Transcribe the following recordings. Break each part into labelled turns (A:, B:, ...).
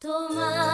A: 止ま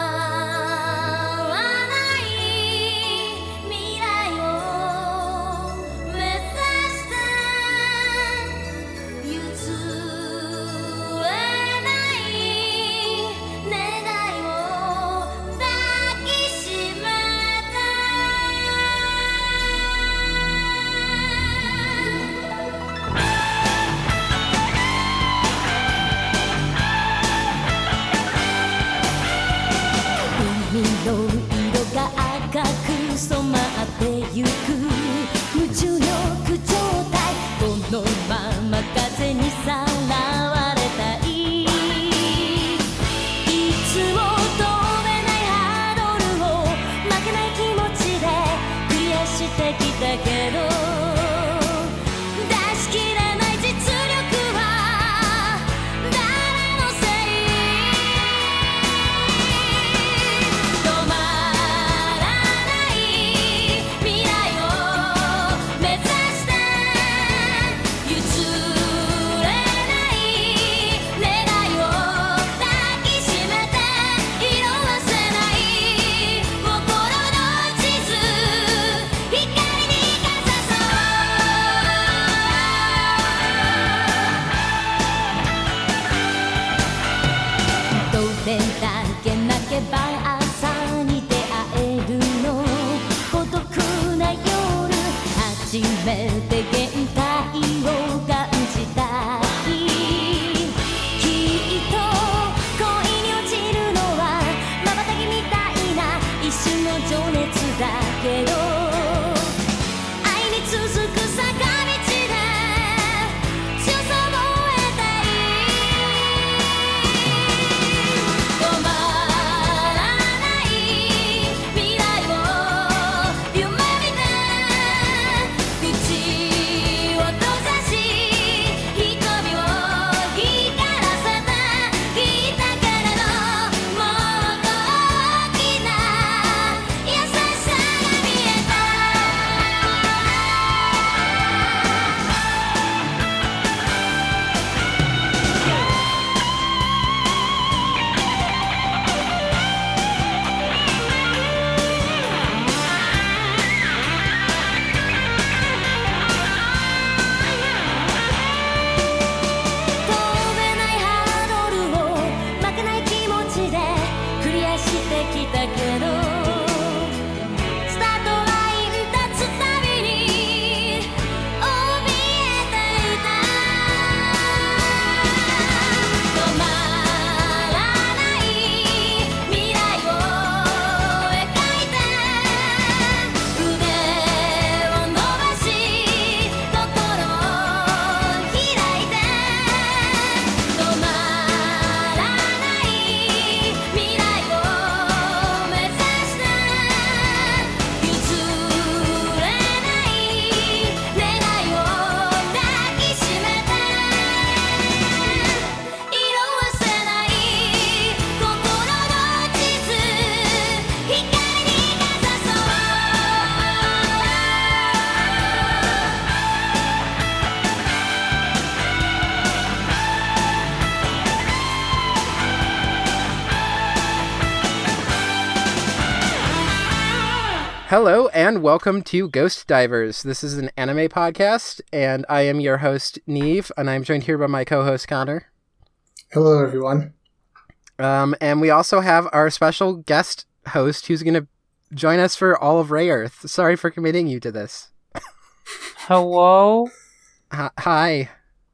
B: Hello and welcome to Ghost Divers. This is an anime podcast, and I am your host Neve, and I'm joined here by my co-host Connor.
C: Hello, everyone.
B: Um, and we also have our special guest host who's going to join us for all of Rayearth. Sorry for committing you to this.
D: Hello?
B: Hi- Hi.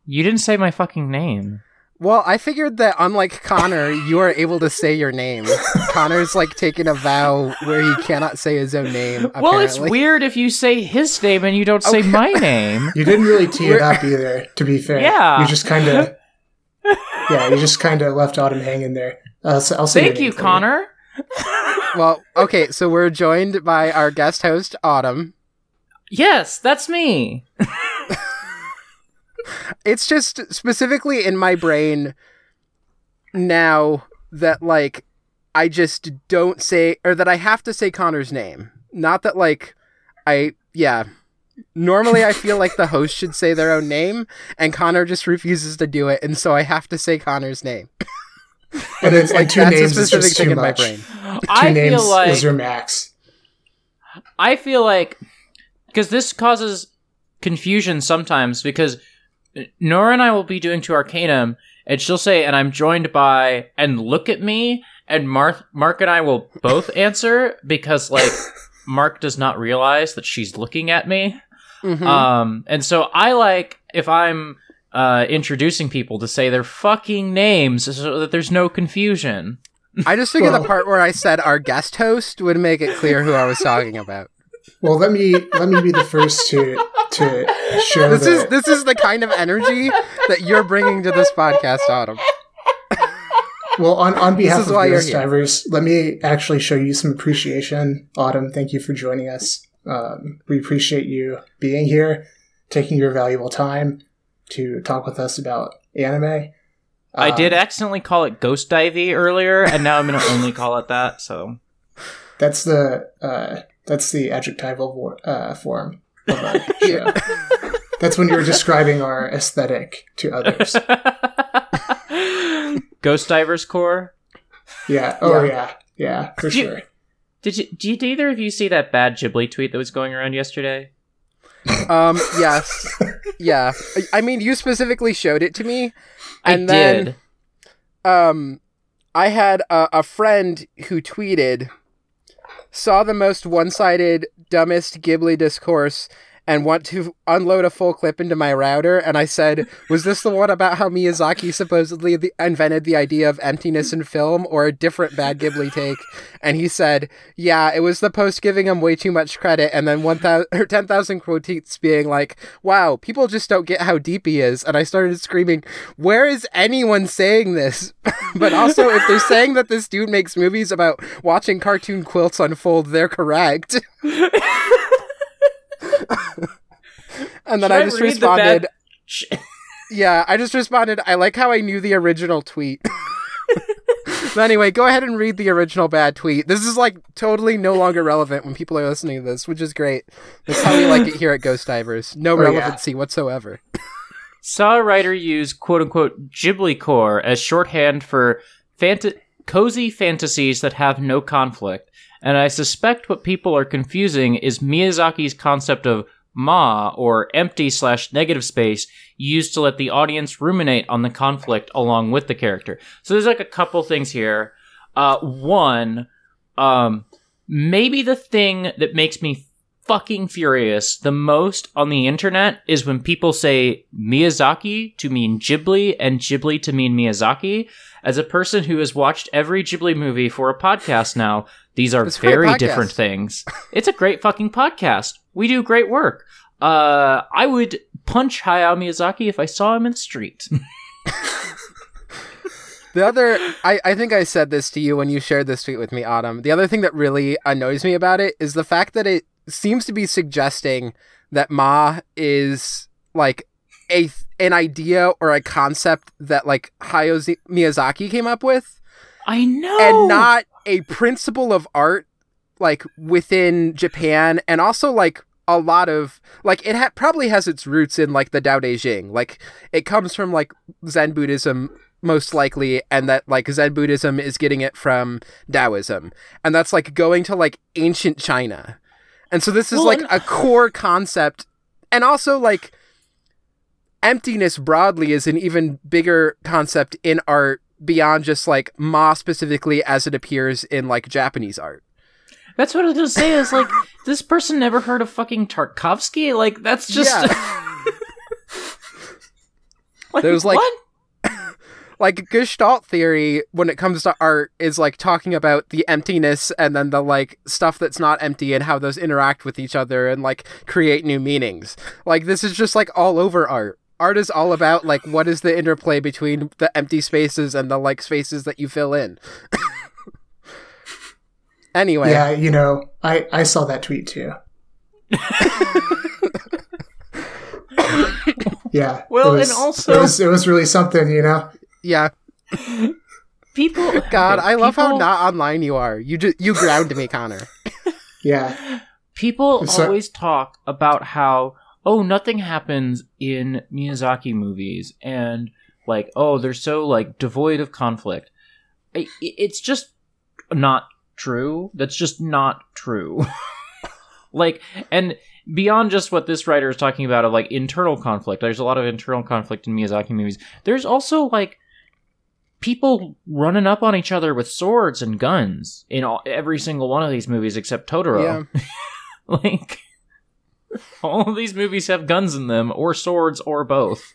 D: You didn't say my fucking name.
B: Well, I figured that unlike Connor, you are able to say your name. Connor's like taking a vow where he cannot say his own name.
D: Well, it's
B: apparently.
D: weird if you say his name and you don't say
B: Okay.
D: my name.
C: You didn't really tee it
B: We're-
C: up either, to be fair.
D: Yeah.
C: You just kind of. yeah, you just kind of left Autumn hanging there. Uh, so I'll say
D: Thank you,
C: for
D: Connor.
B: Well, okay, so we're joined by our guest host Autumn.
D: Yes, that's me.
B: It's just specifically in my brain now that like I just don't say or that I have to say Connor's name. Not that like I yeah. Normally I feel like the host should say their own name and Connor just refuses to do it and so I have to say Connor's name.
C: And it's
B: Like
C: two
B: that's a
C: names is just
B: thing
C: too
B: in my
C: much.
B: brain.
C: Two
D: I
C: names
D: feel like
C: is your max.
D: I feel like because this causes confusion sometimes because Nora and I will be doing to Arcanum and she'll say, and I'm joined by, and look at me, and Mark, Mark and I will both answer because like Mark does not realize that she's looking at me.
B: Mhm.
D: Um, and so I like if I'm uh, introducing people to say their fucking names so that there's no confusion.
B: I just figured
C: Well-
B: the part where I said our guest host would make it clear who I was talking about.
C: Well, let me let me be the first to to share
B: This
C: the,
B: is this is the kind of energy that you're bringing to this podcast, Autumn.
C: Well, on, on behalf of
B: why you're
C: Ghost. Divers, let me actually show you some appreciation. Autumn, thank you for joining us. Um, we appreciate you being here, taking your valuable time to talk with us about anime.
D: I
C: Um,
D: did accidentally call it Ghost Divey earlier, and now I'm going to only call it that. So
C: That's the uh, that's the adjectival vor- uh, form of a show. that's when you're describing our aesthetic to others.
D: Ghost Divers Core.
C: Yeah. Oh
B: Yeah.
C: yeah. Yeah, for
D: You-
C: sure.
D: Did you, did either of you see that bad Ghibli tweet that was going around yesterday?
B: Um, yes, yeah. I- I mean, you specifically showed it to me, And
D: I
B: then-
D: did.
B: um i had a, a friend who tweeted saw the most one-sided dumbest ghibli discourse and want to unload a full clip into my router and i said was this the one about how miyazaki supposedly the, invented the idea of emptiness in film or a different bad ghibli take? And he said yeah it was the post giving him way too much credit and then 1000 or 10000 quotes being like wow people just don't get how deep he is and i started screaming where is anyone saying this? But also if they're saying that this dude makes movies about watching cartoon quilts unfold they're correct and then
D: Should
B: i
D: I
B: just
D: read the bad-
B: responded yeah i just responded i like how i knew the original tweet. But anyway go ahead and read the original bad tweet. This is like totally no longer relevant when people are listening to this which is great. That's how we like it here at ghost divers. No
C: Oh, yeah.
B: relevancy whatsoever.
D: Saw a writer use quote unquote Ghibli Core as shorthand for fanta- cozy fantasies that have no conflict. And I suspect what people are confusing is Miyazaki's concept of ma or empty slash negative space used to let the audience ruminate on the conflict along with the character. So there's like a couple things here. Uh, one, um, maybe the thing that makes me fucking furious the most on the internet is when people say Miyazaki to mean Ghibli and Ghibli to mean Miyazaki. As a person who has watched every Ghibli movie for a podcast now, these are
B: It's
D: very different things. It's a great fucking podcast. We do great work. Uh, I would punch Hayao Miyazaki if I saw him in the street.
B: The other, I, I think I said this to you when you shared this tweet with me, Autumn. The other thing that really annoys me about it is the fact that it seems to be suggesting that Ma is like a an idea or a concept that like Hayao Z- Miyazaki came up with,
D: I know.
B: and not a principle of art like within Japan, and also like a lot of like it ha- probably has its roots in like the Tao Te Ching. Like it comes from like Zen Buddhism most likely and that like Zen Buddhism is getting it from Taoism. And that's like going to like ancient China. And so this is
D: Well,
B: like
D: and-
B: a core concept and also like emptiness broadly is an even bigger concept in art beyond just like Ma specifically as it appears in like Japanese art.
D: That's what I was gonna say. Is like this person never heard of fucking Tarkovsky? Like that's just
B: Yeah.
D: like,
B: There's, like,
D: what?
B: like Gestalt theory when it comes to art is like talking about the emptiness and then the like stuff that's not empty and how those interact with each other and like create new meanings. Like this is just like all over art. Art is all about like what is the interplay between the empty spaces and the like spaces that you fill in. anyway,
C: Yeah, you know, I I saw that tweet too. yeah.
D: Well,
C: was,
D: and also-
C: it was it was really something, you know.
B: yeah.
D: People.
B: God,
D: okay,
B: I love how not online you are. You just you ground me, Connor.
C: Yeah.
D: People
C: So-
D: always talk about how oh nothing happens in Miyazaki movies and like oh they're so like devoid of conflict. It's just not true. That's just not true. like, and beyond just what this writer is talking about of like internal conflict, there's a lot of internal conflict in Miyazaki movies. There's also like people running up on each other with swords and guns in all, every single one of these movies except Totoro.
B: Yeah.
D: like all of these movies have guns in them or swords or both.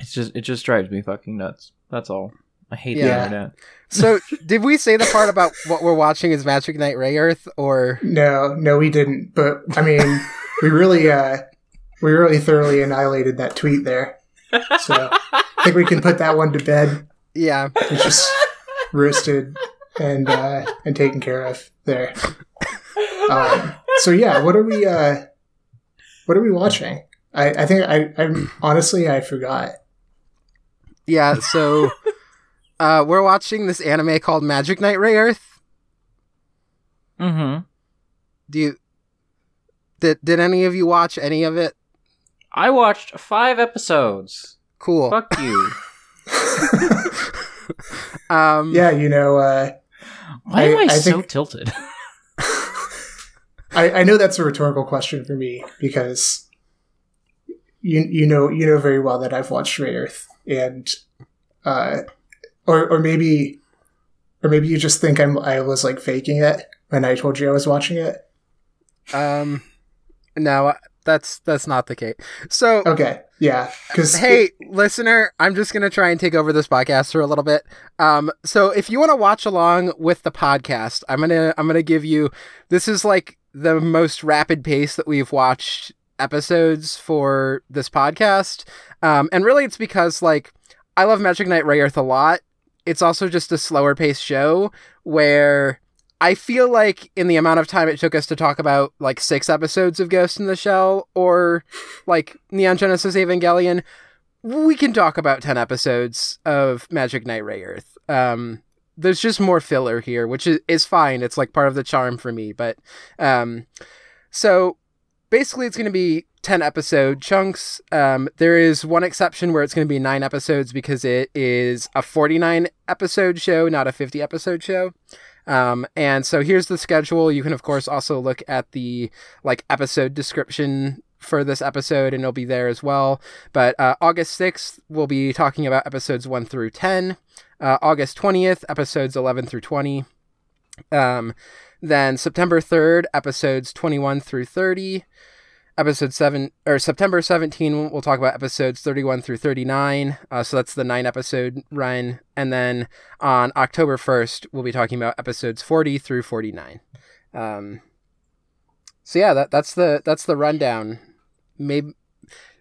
D: It's just it just drives me fucking nuts. That's all. I hate
B: Yeah.
D: the internet.
B: So, did we say the part about what we're watching is Magic Knight Rayearth, or
C: No, no, we didn't. But I mean, we really, uh, we really thoroughly annihilated that tweet there. So I think we can put that one to bed.
B: yeah?
C: It's just roasted and uh, and taken care of there. Um, so yeah, what are we? Uh, what are we watching? I, I think I, I'm honestly I forgot.
B: Yeah, so uh, we're watching this anime called Magic Knight Rayearth.
D: Mm-hmm.
B: Do you did did any of you watch any of it?
D: I watched five episodes.
B: Cool.
D: Fuck you.
B: Um,
C: Yeah, you know, uh,
D: Why am I,
C: I- I
D: so
C: think-
D: tilted?
C: I, I know that's a rhetorical question for me because you you know you know very well that I've watched Rayearth and uh or or maybe or maybe you just think I'm I was like faking it when I told you I was watching it.
B: Um, no, that's that's not the case. So,
C: Okay, yeah, because
B: hey, listener, I'm just gonna try and take over this podcast for a little bit. Um, so if you want to watch along with the podcast, I'm gonna I'm gonna give you. This is like the most rapid pace that we've watched episodes for this podcast. Um, and really, it's because like I love Magic Knight Rayearth a lot. It's also just a slower paced show where I feel like in the amount of time it took us to talk about like six episodes of Ghost in the Shell or like Neon Genesis Evangelion, we can talk about 10 episodes of Magic Knight Rayearth. Um, there's just more filler here, which is, is fine. It's like part of the charm for me. But um, so basically, it's going to be 10 episode chunks. Um, there is one exception where it's going to be nine episodes because it is a 49 episode show, not a 50 episode show. Um, and so here's the schedule. You can, of course, also look at the like episode description for this episode, and it'll be there as well. But uh, August 6th, we'll be talking about episodes 1 through 10. Uh, August 20th, episodes 11 through 20. Um, then September 3rd, episodes 21 through 30. Episode 7, or September 17, we'll talk about episodes 31 through 39. Uh, so that's the nine episode run. And then on October 1st, we'll be talking about episodes 40 through 49. Um, so yeah, that, that's the that's the rundown. Maybe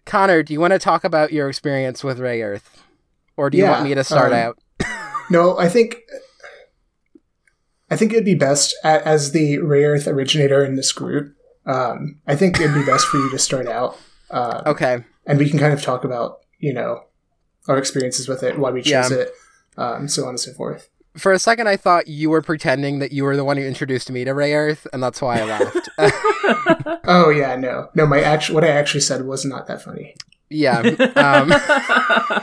B: Connor, do you want to talk about your experience with Rayearth, or do you
C: Yeah,
B: want me to start
C: um,
B: out?
C: no, I think I think it'd be best as the Rayearth originator in this group. Um, I think it'd be best for you to start out. Uh,
B: Okay,
C: and we can kind of talk about you know our experiences with it, why we chose
B: Yeah.
C: it, um, so on and so forth.
B: For a second I thought you were pretending that you were the one who introduced me to Rayearth, and that's why I laughed.
C: Oh yeah, no, no. My actual what I actually said was not that funny.
B: yeah. Um,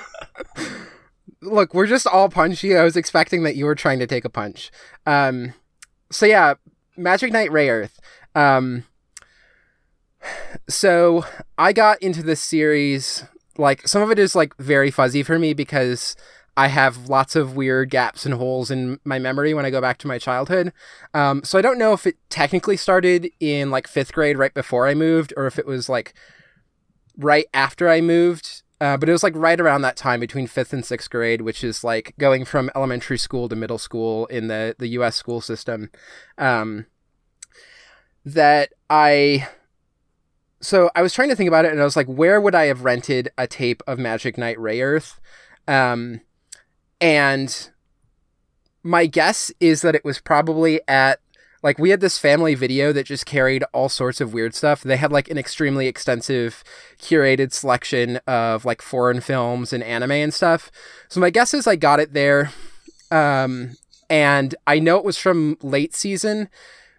B: look, we're just all punchy. I was expecting that you were trying to take a punch. Um, so yeah, Magic Knight Rayearth. Um, so I got into this series. Like some of it is like very fuzzy for me because I have lots of weird gaps and holes in my memory when I go back to my childhood. Um, so I don't know if it technically started in like fifth grade right before I moved, or if it was like right after I moved. Uh, but it was like right around that time between fifth and sixth grade, which is like going from elementary school to middle school in the the U.S. school system. Um, that I so I was trying to think about it, and I was like, where would I have rented a tape of Magic Knight Rayearth? Um, and my guess is that it was probably at like we had this family video that just carried all sorts of weird stuff. They had like an extremely extensive curated selection of like foreign films and anime and stuff. So my guess is I got it there. Um, and I know it was from late season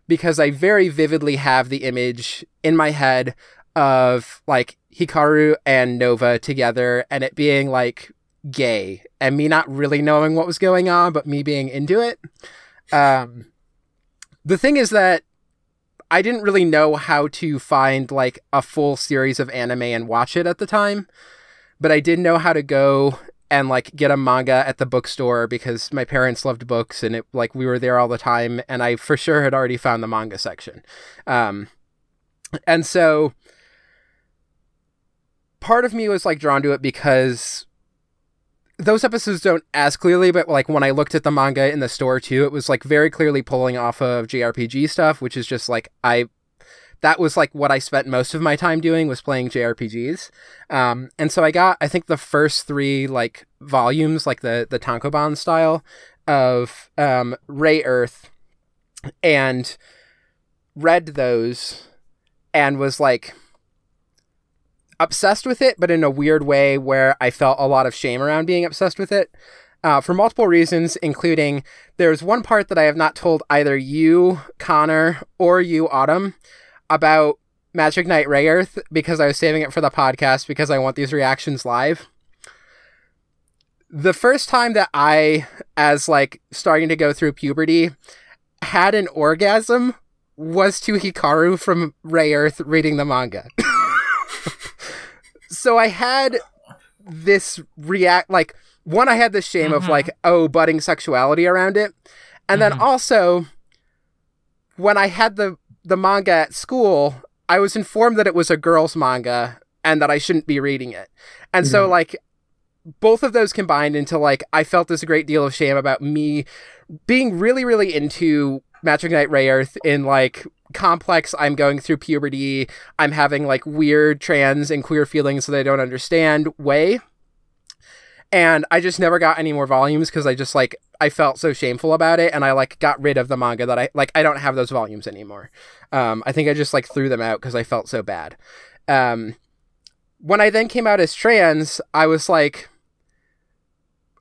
B: because I very vividly have the image in my head of like Hikaru and Nova together and it being like gay and me not really knowing what was going on, but me being into it. Um, the thing is that I didn't really know how to find like a full series of anime and watch it at the time, but I did know how to go and like get a manga at the bookstore because my parents loved books and it like we were there all the time and I for sure had already found the manga section. Um, and so part of me was like drawn to it because those episodes don't as clearly, but like when I looked at the manga in the store too, it was like very clearly pulling off of JRPG stuff, which is just like I that was like what I spent most of my time doing was playing JRPGs. Um, and so I got I think the first three like volumes, like the the Tankobon style of um, Rayearth, and read those, and was like obsessed with it, but in a weird way where I felt a lot of shame around being obsessed with it. Uh, for multiple reasons, including there's one part that I have not told either you, Connor, or you, Autumn, about Magic Knight Rayearth because I was saving it for the podcast because I want these reactions live. The first time that I, as like starting to go through puberty, had an orgasm was to Hikaru from Rayearth reading the manga. so I had this react like one I had the shame of
D: Mhm.
B: like oh budding sexuality around it. And then
D: Mhm.
B: also when I had the the manga at school, I was informed that it was a girls manga and that I shouldn't be reading it. And so
C: Mhm.
B: like both of those combined into like I felt this great deal of shame about me being really really into Magic Knight Rayearth in like complex I'm going through puberty, I'm having like weird trans and queer feelings that I don't understand way. And I just never got any more volumes because I just like I felt so shameful about it and I like got rid of the manga that I like I don't have those volumes anymore. Um I think I just like threw them out because I felt so bad. Um when I then came out as trans, I was like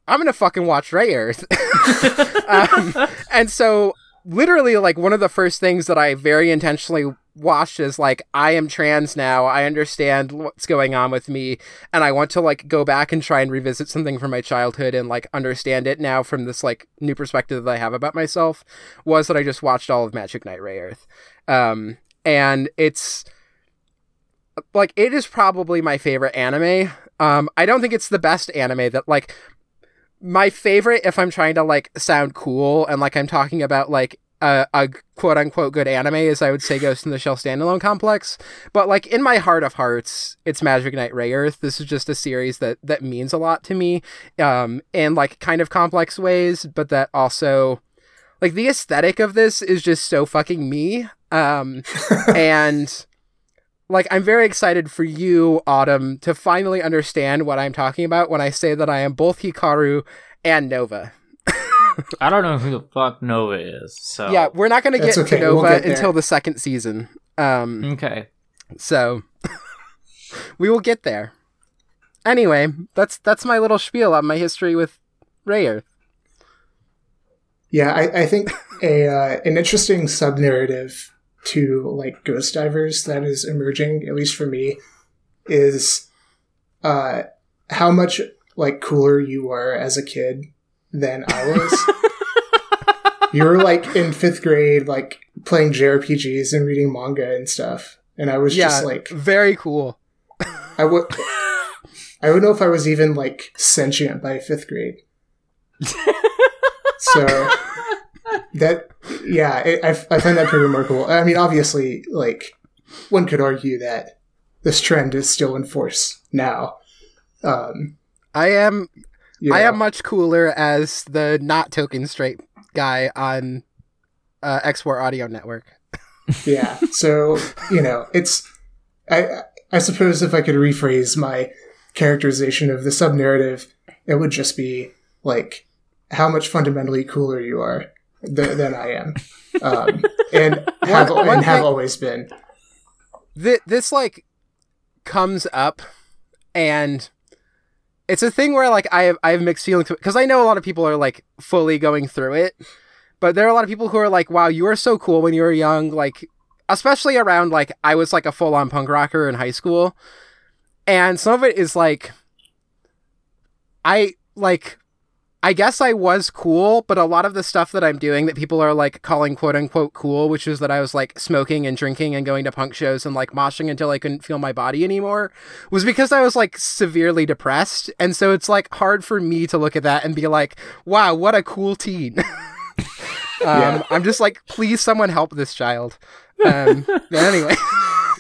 B: I'm gonna fucking watch Rayearth. um, and so literally like one of the first things that I very intentionally watched is like I am trans now. I understand what's going on with me and I want to like go back and try and revisit something from my childhood and like understand it now from this like new perspective that I have about myself was that I just watched all of Magic Knight Rayearth. Um and it's like it is probably my favorite anime. Um I don't think it's the best anime that like my favorite if I'm trying to like sound cool and like I'm talking about like a, a quote unquote good anime is I would say Ghost in the Shell standalone complex. But like in my heart of hearts, it's Magic Knight Rayearth. This is just a series that that means a lot to me, um, in like kind of complex ways, but that also like the aesthetic of this is just so fucking me. Um, and like I'm very excited for you, Autumn, to finally understand what I'm talking about when I say that I am both Hikaru and Nova.
D: I don't know who the fuck Nova is. So
B: Yeah, we're not going to get
C: okay,
B: to
C: we'll
B: Nova
C: get
B: until the second season. Um,
D: Okay.
B: so we will get there. Anyway, that's that's my little spiel on my history with Rayearth.
C: Yeah, I, I think a uh, an interesting sub narrative to like Ghost Divers that is emerging, at least for me, is uh, how much like cooler you were as a kid than I was. you were like in fifth grade, like playing JRPGs and reading manga and stuff, and I was
B: yeah,
C: just like,
B: very cool.
C: I would. I don't know if I was even like sentient by fifth grade. so that yeah it, I, I find that pretty remarkable. I mean obviously like one could argue that this trend is still in force now. Um
B: I am
C: you
B: I am much cooler as the not token straight guy on uh, Export Audio Network.
C: yeah so you know it's i i suppose if i could rephrase my characterization of the sub narrative it would just be like how much fundamentally cooler you are th- than i am um and have,
B: One- one
C: and have
B: thing-
C: always been
B: Th- this like comes up and it's a thing where like I have I have mixed feelings because I know a lot of people are like fully going through it, but there are a lot of people who are like, "Wow, you were so cool when you were young." Like, especially around like I was like a full on punk rocker in high school, and some of it is like I like I guess I was cool, but a lot of the stuff that I'm doing that people are like calling quote unquote cool, which is that I was like smoking and drinking and going to punk shows and like moshing until I couldn't feel my body anymore, was because I was like severely depressed. And so it's like hard for me to look at that and be like, wow, what a cool teen. um,
C: Yeah.
B: I'm just like, please, someone help this child. Um, anyway.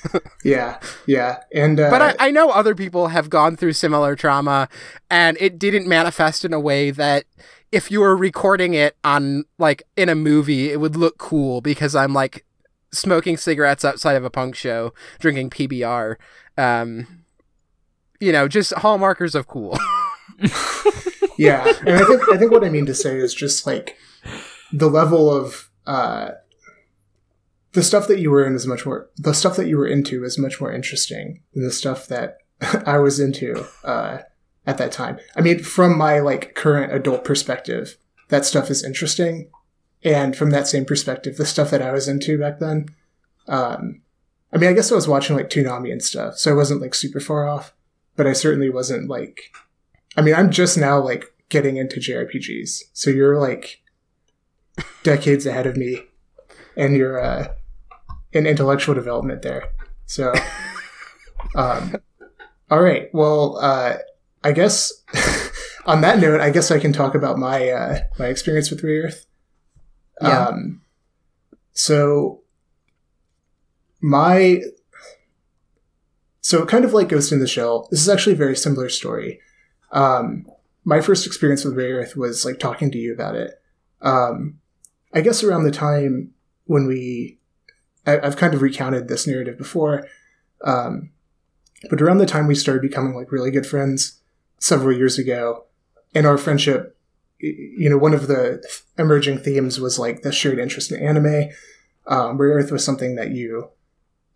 C: Yeah, yeah, and uh,
B: But I, I know other people have gone through similar trauma and it didn't manifest in a way that if you were recording it on like in a movie, it would look cool because I'm like smoking cigarettes outside of a punk show, drinking PBR. Um, you know, just hallmarkers of cool.
C: yeah, and I think I think what I mean to say is just like the level of uh, the stuff that you were in is much more the stuff that you were into is much more interesting than the stuff that I was into uh, at that time. I mean, from my like current adult perspective, that stuff is interesting, and from that same perspective, the stuff that I was into back then. Um, I mean, I guess I was watching like Toonami and stuff, so I wasn't like super far off, but I certainly wasn't like. I mean, I'm just now like getting into JRPGs, so you're like decades ahead of me, and you're uh, in intellectual development there. So, um, all right. Well, uh, I guess on that note, I guess I can talk about my uh, my experience with Rayearth.
B: Yeah.
C: Um, so my so kind of like Ghost in the Shell. This is actually a very similar story. Um, my first experience with Rayearth was like talking to you about it. Um, I guess around the time when we, I, I've kind of recounted this narrative before, um, but around the time we started becoming like really good friends several years ago, and our friendship, you know, one of the emerging themes was like the shared interest in anime. Um, Rayearth was something that you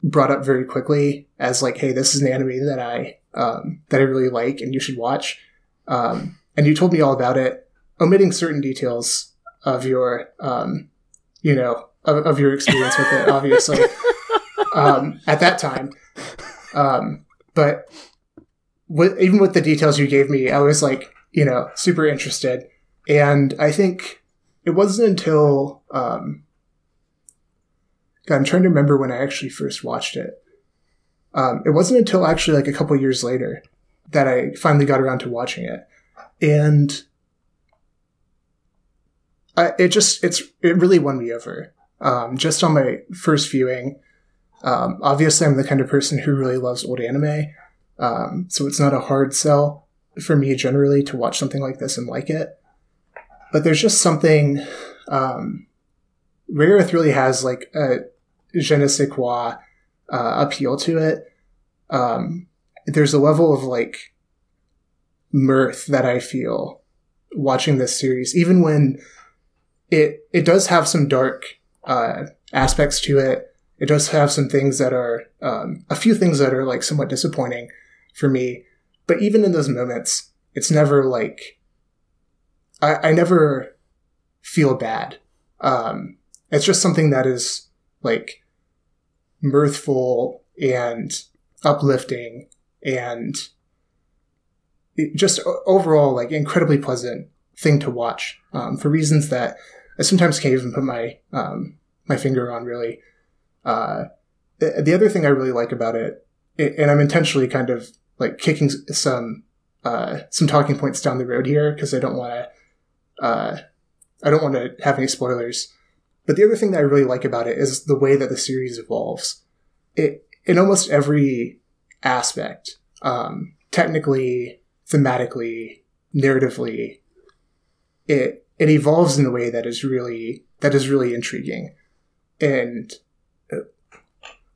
C: brought up very quickly as like, hey, this is an anime that I um, that I really like and you should watch. Um, and you told me all about it, omitting certain details of your, um, you know, of, of your experience with it, obviously, um, at that time. Um, but with, even with the details you gave me, I was like, you know, super interested. And I think it wasn't until, um, God, I'm trying to remember when I actually first watched it. Um, it wasn't until actually like a couple years later that I finally got around to watching it, and I, it just it's it really won me over. Um, just on my first viewing, um, obviously I'm the kind of person who really loves old anime, um, so it's not a hard sell for me generally to watch something like this and like it. But there's just something. Um, Earth really has like a je ne sais quoi uh, appeal to it. Um, there's a level of like mirth that I feel watching this series, even when it it does have some dark uh, aspects to it. It does have some things that are um, a few things that are like somewhat disappointing for me. But even in those moments, it's never like I, I never feel bad. Um, it's just something that is like mirthful and uplifting and just overall like incredibly pleasant thing to watch um, for reasons that I sometimes can't even put my um, my finger on really. Uh, the, the other thing I really like about it, it, and I'm intentionally kind of like kicking some uh, some talking points down the road here because I don't want to uh, I don't want to have any spoilers. But the other thing that I really like about it is the way that the series evolves. It in almost every aspect, um, technically, thematically, narratively, it it evolves in a way that is really that is really intriguing, and uh,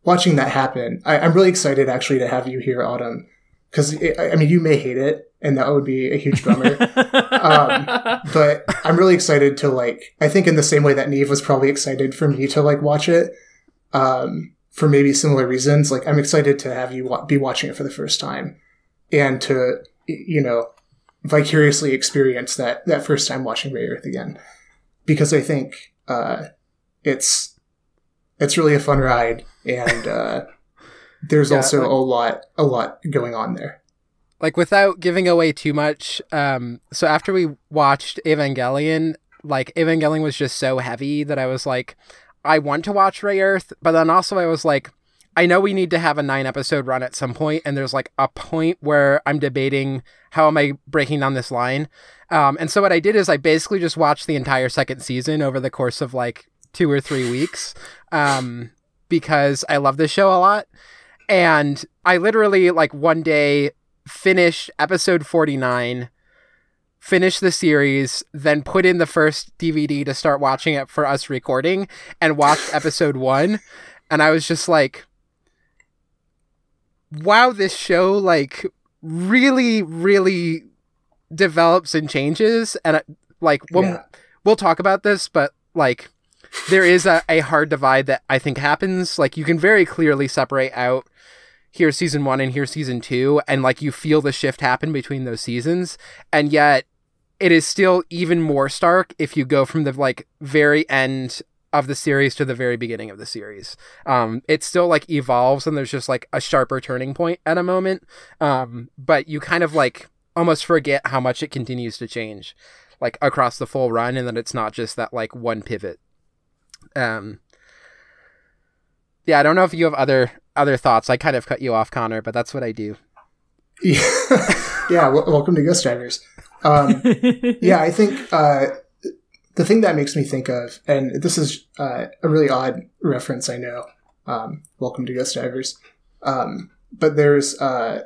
C: watching that happen, I, I'm really excited actually to have you here, Autumn, because I I mean you may hate it, and that would be a huge bummer. Um, but I'm really excited to like. I think in the same way that Neve was probably excited for me to like watch it, um, for maybe similar reasons. Like I'm excited to have you wa- be watching it for the first time, and to you know vicariously experience that that first time watching Rayearth again, because I think uh, it's it's really a fun ride, and uh, there's
B: Yeah,
C: also
B: like-
C: a lot a lot going on there.
B: like without giving away too much, um, so after we watched Evangelion, like Evangelion was just so heavy that I was like, I want to watch Rayearth, but then also I was like, I know we need to have a nine episode run at some point, and there's like a point where I'm debating how am I breaking down this line. Um, and so what I did is I basically just watched the entire second season over the course of like two or three weeks, um, because I love this show a lot. And I literally like one day finished episode 49 finished the series, then put in the first DVD to start watching it for us recording, and watched episode one. And I was just like, wow, this show, like, really, really develops and changes. And, like, when,
C: Yeah.
B: we'll talk about this, but, like, there is a, a hard divide that I think happens. Like, you can very clearly separate out here's season one and here's season two, and like you feel the shift happen between those seasons, and yet it is still even more stark if you go from the like very end of the series to the very beginning of the series. Um, it still like evolves, and there's just like a sharper turning point at a moment. Um, but you kind of like almost forget how much it continues to change, like across the full run, and that it's not just that like one pivot. Um, yeah, I don't know if you have other other thoughts. I kind of cut you off, Connor, but that's what I do.
C: Yeah, yeah. W- welcome to Ghost Drivers. Um, yeah, I think uh, the thing that makes me think of, and this is uh, a really odd reference, I know. Um, welcome to Ghost Divers. Um, but there's uh,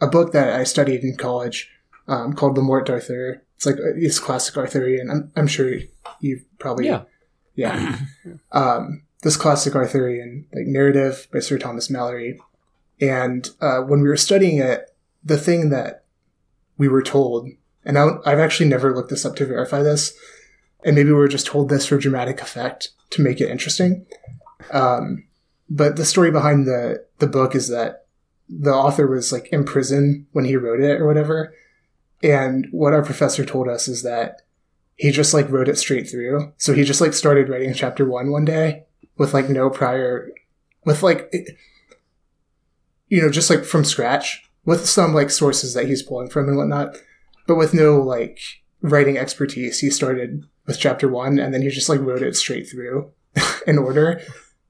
C: a book that I studied in college um, called The Morte d'Arthur. It's like it's classic Arthurian. I'm, I'm sure you've probably
D: Yeah.
C: yeah. um, this classic Arthurian like narrative by Sir Thomas Malory. And uh, when we were studying it, the thing that we were told, and I, I've actually never looked this up to verify this, and maybe we were just told this for dramatic effect to make it interesting. Um, but the story behind the the book is that the author was like in prison when he wrote it or whatever. And what our professor told us is that he just like wrote it straight through. So he just like started writing chapter one one day with like no prior, with like, you know, just like from scratch with some like sources that he's pulling from and whatnot, but with no like writing expertise. He started with chapter one and then he just like wrote it straight through in order.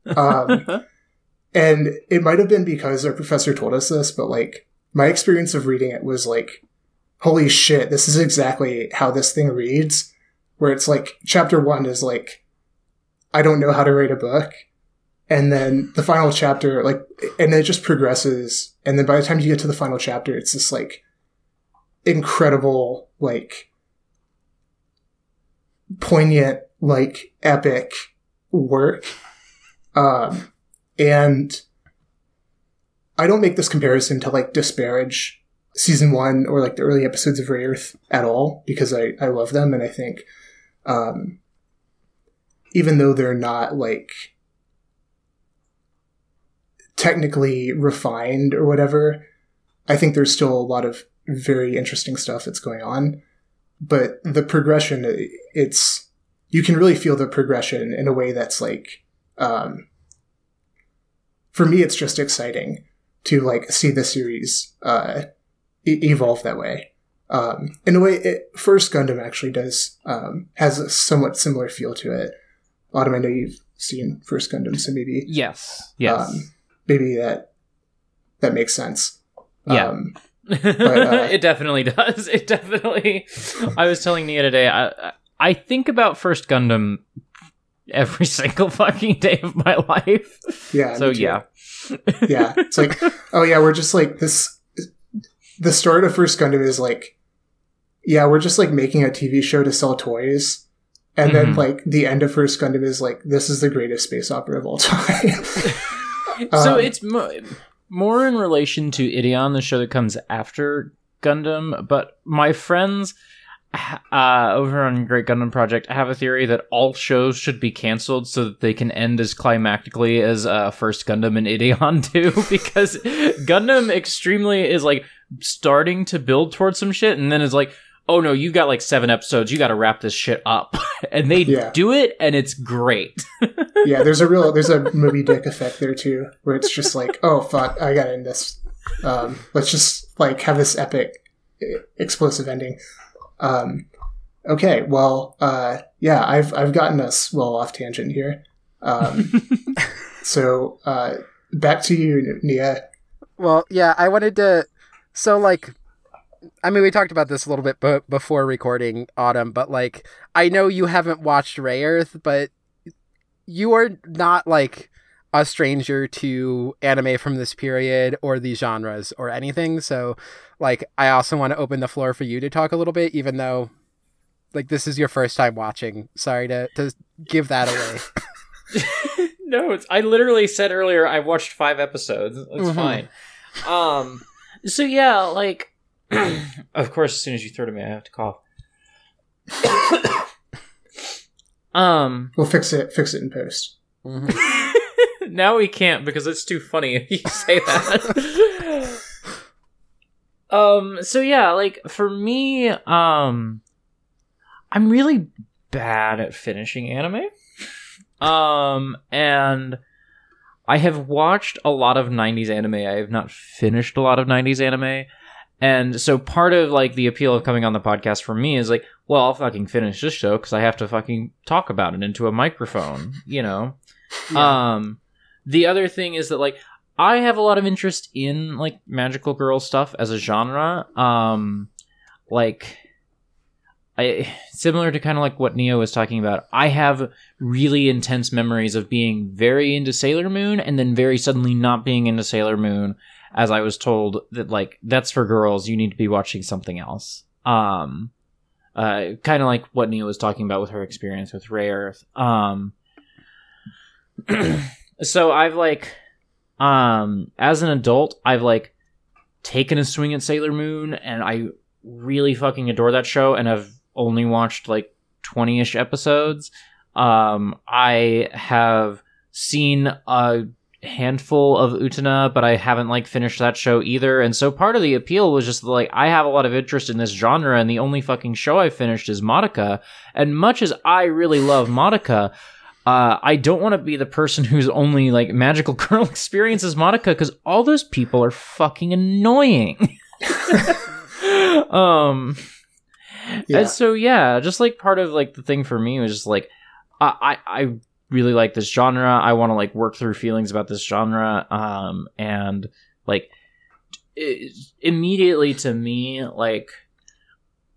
C: Um, and it might have been because our professor told us this, but like my experience of reading it was like, holy shit, this is exactly how this thing reads. Where it's like chapter one is like, I don't know how to write a book. And then the final chapter, like, and it just progresses. And then by the time you get to the final chapter, it's this like incredible, like, poignant, like, epic work. Um, and I don't make this comparison to like disparage season one or like the early episodes of Rayearth at all because I, I love them and I think um, even though they're not like technically refined or whatever, I think there's still a lot of very interesting stuff that's going on. But the progression, it's you can really feel the progression in a way that's like um, for me, it's just exciting to like see the series uh, e- evolve that way. Um, in a way, it, First Gundam actually does um, has a somewhat similar feel to it. Autumn, I know you've seen First Gundam, so maybe
D: yes. Yes.
C: um, maybe that that makes sense.
D: Yeah.
C: Um, uh,
D: it definitely does. It definitely. I was telling Nia today. I I- think about First Gundam every single fucking day of my life.
C: yeah.
D: so yeah.
C: yeah it's like oh yeah we're just like this the start of first gundam is like yeah we're just like making a tv show to sell toys and then
D: Mhm.
C: like the end of first gundam is like this is the greatest space opera of all time
D: so
C: Um,
D: it's mo- more in relation to Ideon, the show that comes after Gundam. But my friends uh, over on Great Gundam Project have a theory that all shows should be canceled so that they can end as climactically as uh, First Gundam and Ideon do, because Gundam extremely is like starting to build towards some shit, and then is like. Oh no, you got like seven episodes. You got to wrap this shit up, and they
C: Yeah.
D: do it, and it's great.
C: yeah there's a real there's a Moby Dick effect there too where it's just like oh fuck i gotta end this Um, let's just like have this epic, explosive ending. Um, okay, well, uh, yeah, I've I've gotten us well off tangent here. Um, so uh, back to you, Nia.
B: Well, yeah, I wanted to. So, like, I mean, we talked about this a little bit b- before recording Autumn, but like, I know you haven't watched Rayearth, but you are not like a stranger to anime from this period or these genres or anything. So, like, I also want to open the floor for you to talk a little bit, even though, like, this is your first time watching. Sorry to to give that away.
D: no, it's, I literally said earlier I've watched five episodes. It's
B: Mhm.
D: fine. Um, so yeah, like, of course, as soon as you throw to me, I have to cough. um,
C: We'll fix it. Fix it in post.
D: now we can't because it's too funny if you say that. um, so yeah, like for me, um, I'm really bad at finishing anime. Um, and I have watched a lot of 90s anime. I have not finished a lot of 90s anime. And so part of like the appeal of coming on the podcast for me is like, well, I'll fucking finish this show because I have to fucking talk about it into a microphone, you know? Um, the other thing is that like I have a lot of interest in like magical girl stuff as a genre. Um, like I similar to kind of like what Neo was talking about. I have really intense memories of being very into Sailor Moon and then very suddenly not being into Sailor Moon as I was told that like that's for girls. You need to be watching something else. Um, uh, kind of like what Neo was talking about with her experience with Rayearth. Um, so I've like, um, as an adult, I've like taken a swing at Sailor Moon, and I really fucking adore that show, and I've only watched like twenty ish episodes. Um, I have seen a handful of Utena, but I haven't like finished that show either. And so part of the appeal was just like I have a lot of interest in this genre, and the only fucking show I finished is Madoka. And much as I really love Madoka, uh, I don't want to be the person whose only like magical girl experience is Madoka because all those people are fucking annoying. um,
C: Yeah.
D: and so yeah, just like part of like the thing for me was just like I I, I really like this genre. I want to like work through feelings about this genre. Um, and like it, immediately to me, like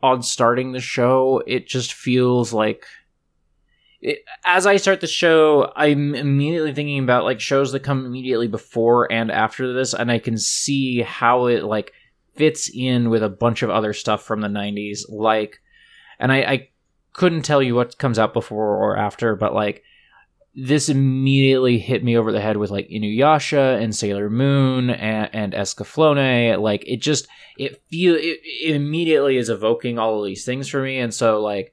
D: on starting the show, it just feels like it, as I start the show, I'm immediately thinking about like shows that come immediately before and after this, and I can see how it like fits in with a bunch of other stuff from the 90s. Like, and I, I couldn't tell you what comes out before or after, but like this immediately hit me over the head with like Inuyasha and Sailor Moon and, and Escaflowne. Like it just it feel it, it immediately is evoking all of these things for me, and so like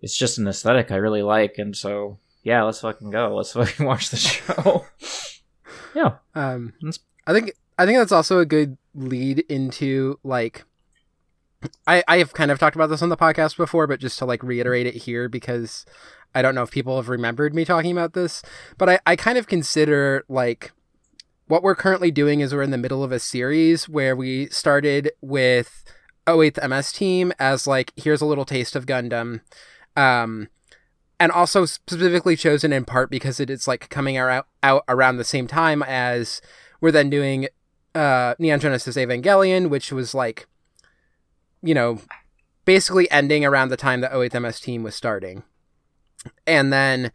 D: it's just an aesthetic I really like, and so yeah, let's fucking go. Let's fucking watch the show. yeah,
B: Um, I think I think that's also a good lead into like I I have kind of talked about this on the podcast before, but just to like reiterate it here because I don't know if people have remembered me talking about this, but I I kind of consider like what we're currently doing is we're in the middle of a series where we started with 08th MS team as like here's a little taste of Gundam. Um and also specifically chosen in part because it is like coming out, out around the same time as we're then doing uh Neon Genesis Evangelion, which was like you know basically ending around the time the 08th MS team was starting. And then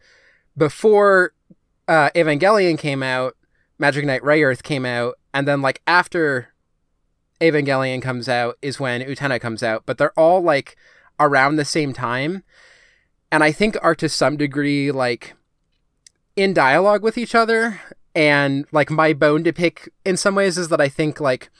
B: before uh Evangelion came out, Magic Knight Rayearth came out, and then like after Evangelion comes out is when Utena comes out, but they're all like around the same time and I think are to some degree like in dialogue with each other. And like my bone to pick in some ways is that I think like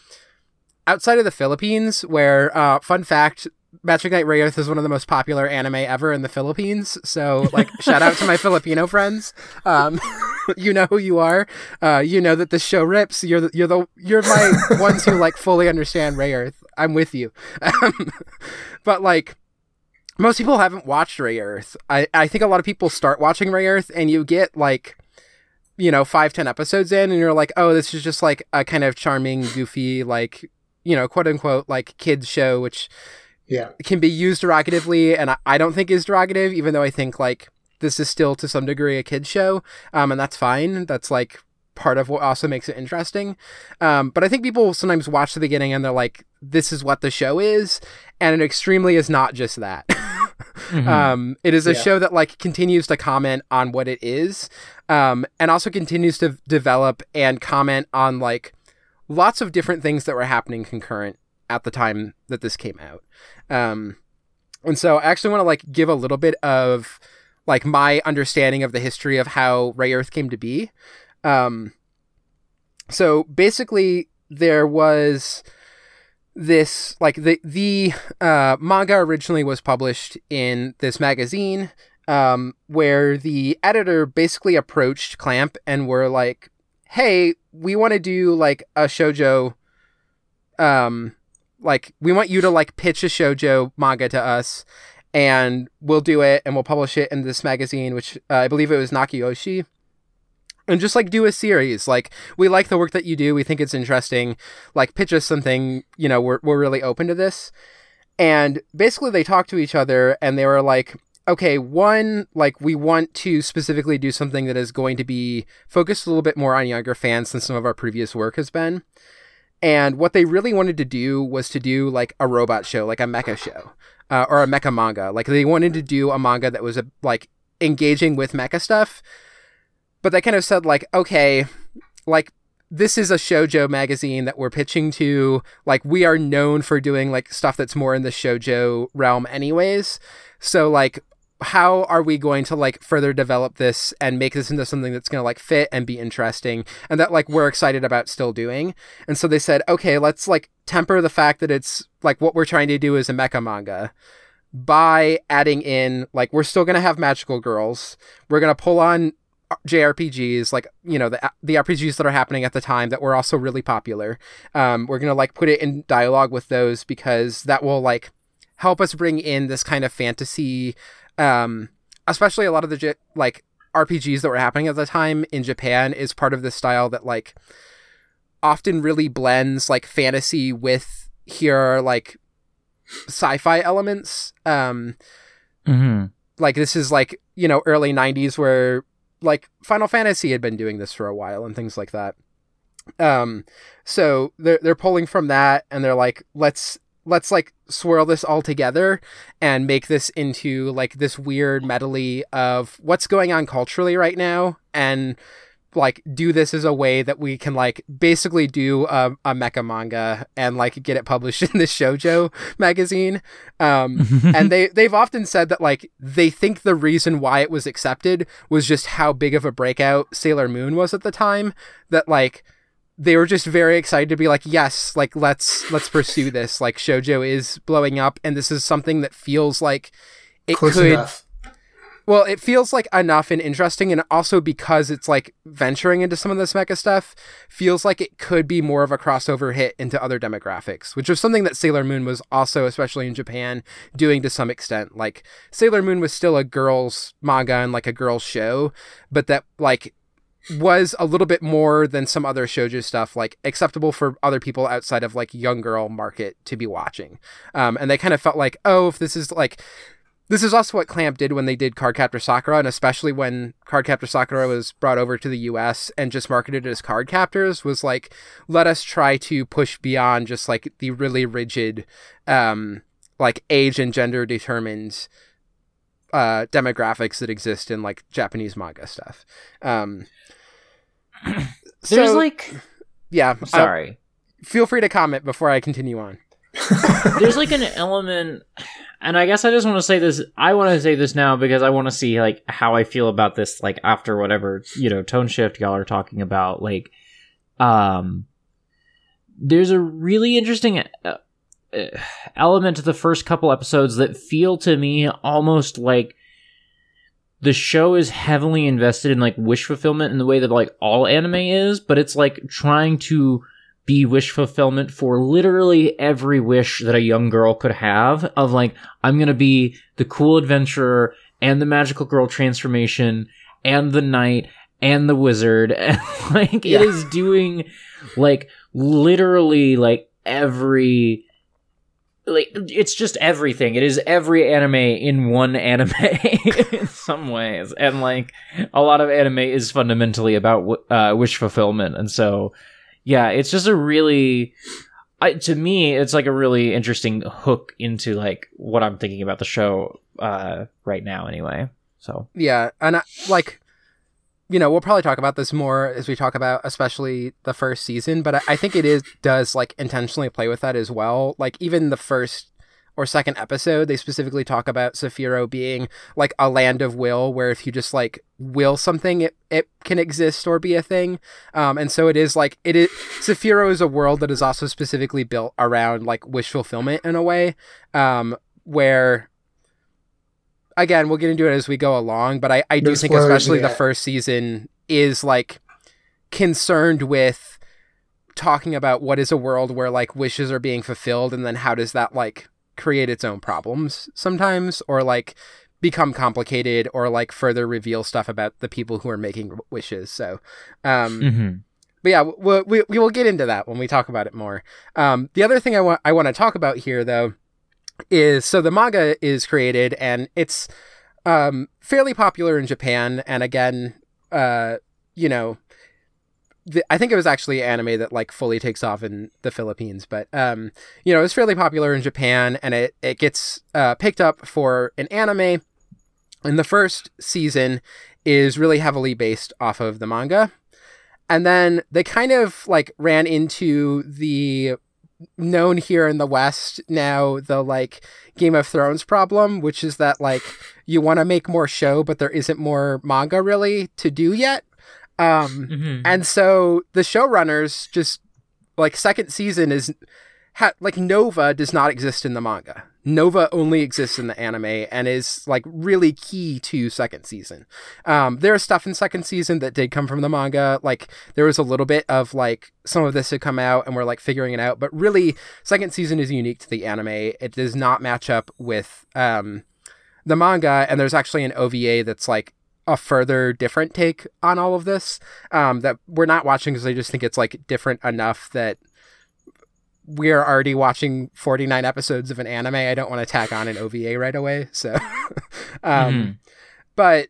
B: outside of the Philippines, where uh, fun fact, Magic Knight Rayearth is one of the most popular anime ever in the Philippines. So like shout out to my Filipino friends. Um, you know who you are. Uh, you know that the show rips. You're the, you're the you're my ones who like fully understand Rayearth. I'm with you. Um, but like most people haven't watched Rayearth. I, I think a lot of people start watching Rayearth, and you get like you know, five, ten episodes in and you're like, oh, this is just like a kind of charming, goofy, like, you know, quote unquote, like kids show, which
C: Yeah.
B: can be used derogatively and I, I don't think is derogative, even though I think like this is still to some degree a kids show. Um, and that's fine. That's like part of what also makes it interesting. Um, but I think people sometimes watch the beginning and they're like, this is what the show is. And it extremely is not just that. Um, it is a
C: Yeah.
B: show that like continues to comment on what it is, um, and also continues to develop and comment on like lots of different things that were happening concurrent at the time that this came out. Um, and so I actually want to like give a little bit of like my understanding of the history of how Rayearth came to be. Um, so basically, there was this like the the uh, manga originally was published in this magazine um, where the editor basically approached Clamp and were like, "Hey, we want to do like a shojo, um, like we want you to like pitch a shojo manga to us, and we'll do it and we'll publish it in this magazine, which uh, I believe it was Nakayoshi." And just like do a series. Like we like the work that you do. We think it's interesting. Like pitch us something. You know, we're we're really open to this. And basically, they talked to each other and they were like, okay, one, like we want to specifically do something that is going to be focused a little bit more on younger fans than some of our previous work has been. And what they really wanted to do was to do like a robot show, like a mecha show, uh, or a mecha manga. Like they wanted to do a manga that was a, like engaging with mecha stuff. But they kind of said like, okay, like this is a shojo magazine that we're pitching to. Like we are known for doing like stuff that's more in the shojo realm, anyways. So like how are we going to like further develop this and make this into something that's going to like fit and be interesting and that like we're excited about still doing and so they said okay let's like temper the fact that it's like what we're trying to do is a mecha manga by adding in like we're still going to have magical girls we're going to pull on JRPGs, like you know the the RPGs that are happening at the time that were also really popular. Um, we're gonna like put it in dialogue with those because that will like help us bring in this kind of fantasy, um, especially a lot of the like RPGs that were happening at the time in Japan is part of this style that like often really blends like fantasy with here like sci-fi elements. Um,
D: Mm-hmm.
B: like this is like you know early 90s where like final fantasy had been doing this for a while and things like that um so they're they're pulling from that and they're like let's let's like swirl this all together and make this into like this weird medley of what's going on culturally right now and like do this as a way that we can like basically do a, a mecha manga and like get it published in the shojo magazine. Um and they they've often said that like they think the reason why it was accepted was just how big of a breakout Sailor Moon was at the time that like they were just very excited to be like yes like let's let's pursue this like shojo is blowing up and this is something that feels like it
C: Close
B: could
C: enough.
B: well, it feels like enough and interesting, and also because it's like venturing into some of this mecha stuff, feels like it could be more of a crossover hit into other demographics, which was something that Sailor Moon was also, especially in Japan, doing to some extent. Like Sailor Moon was still a girls' manga and like a girls' show, but that like was a little bit more than some other shoujo stuff, like acceptable for other people outside of like young girl market to be watching. Um, and they kind of felt like, oh, if this is like this is also what Clamp did when they did Cardcaptor Sakura, and especially when Cardcaptor Sakura was brought over to the US and just marketed as Card Captors, was like, let us try to push beyond just like the really rigid, um, like age and gender determined uh, demographics that exist in like Japanese manga stuff. Um,
D: There's
B: so,
D: like,
B: yeah,
D: sorry.
B: feel free to comment before I continue on.
D: there's like an element and i guess i just want to say this i want to say this now because i want to see like how i feel about this like after whatever you know tone shift y'all are talking about like um there's a really interesting uh, uh, element to the first couple episodes that feel to me almost like the show is heavily invested in like wish fulfillment in the way that like all anime is but it's like trying to be wish fulfillment for literally every wish that a young girl could have of like i'm going to be the cool adventurer and the magical girl transformation and the knight and the wizard and like
B: Yeah.
D: it is doing like literally like every like it's just everything. It is every anime in one anime in some ways. And like a lot of anime is fundamentally about uh, wish fulfillment. And so yeah it's just a really I, to me it's like a really interesting hook into like what i'm thinking about the show uh right now anyway. So.
B: Yeah, and I, like, you know, we'll probably talk about this more as we talk about, especially the first season. But I, I think it is does like intentionally play with that as well. Like even the first or second episode, they specifically talk about Cephiro being like a land of will, where if you just like will something, it it can exist or be a thing. Um, and so it is like it is. Cephiro is a world that is also specifically built around like wish fulfillment in a way, um, where again, we'll get into it as we go along, but I, I do
C: No
B: think especially the first season is like concerned with talking about what is a world where like wishes are being fulfilled and then how does that like create its own problems sometimes or like become complicated or like further reveal stuff about the people who are making wishes. So, um,
D: mm-hmm.
B: but yeah, we, we, we will get into that when we talk about it more. Um, the other thing I want I want to talk about here though is so the manga is created and it's um, fairly popular in Japan and again, uh, you know, the, I think it was actually anime that like fully takes off in the Philippines, but um, you know, it's fairly popular in Japan and it it gets uh, picked up for an anime. And the first season is really heavily based off of the manga. And then they kind of like ran into the known here in the West now the like Game of Thrones problem, which is that like you want to make more show, but there isn't more manga really to do yet. Um,
D: Mm-hmm.
B: and so the showrunners just like second season is ha- like Nova does not exist in the manga. Nova only exists in the anime and is like really key to second season. Um, there is stuff in second season that did come from the manga. Like there was a little bit of like some of this had come out and we're like figuring it out, but really second season is unique to the anime. It does not match up with um, the manga, and there's actually an OVA that's like a further different take on all of this um, that we're not watching because I just think it's like different enough that we're already watching 49 episodes of an anime. I don't want to tack on an OVA right away. So, um,
D: Mhm.
B: but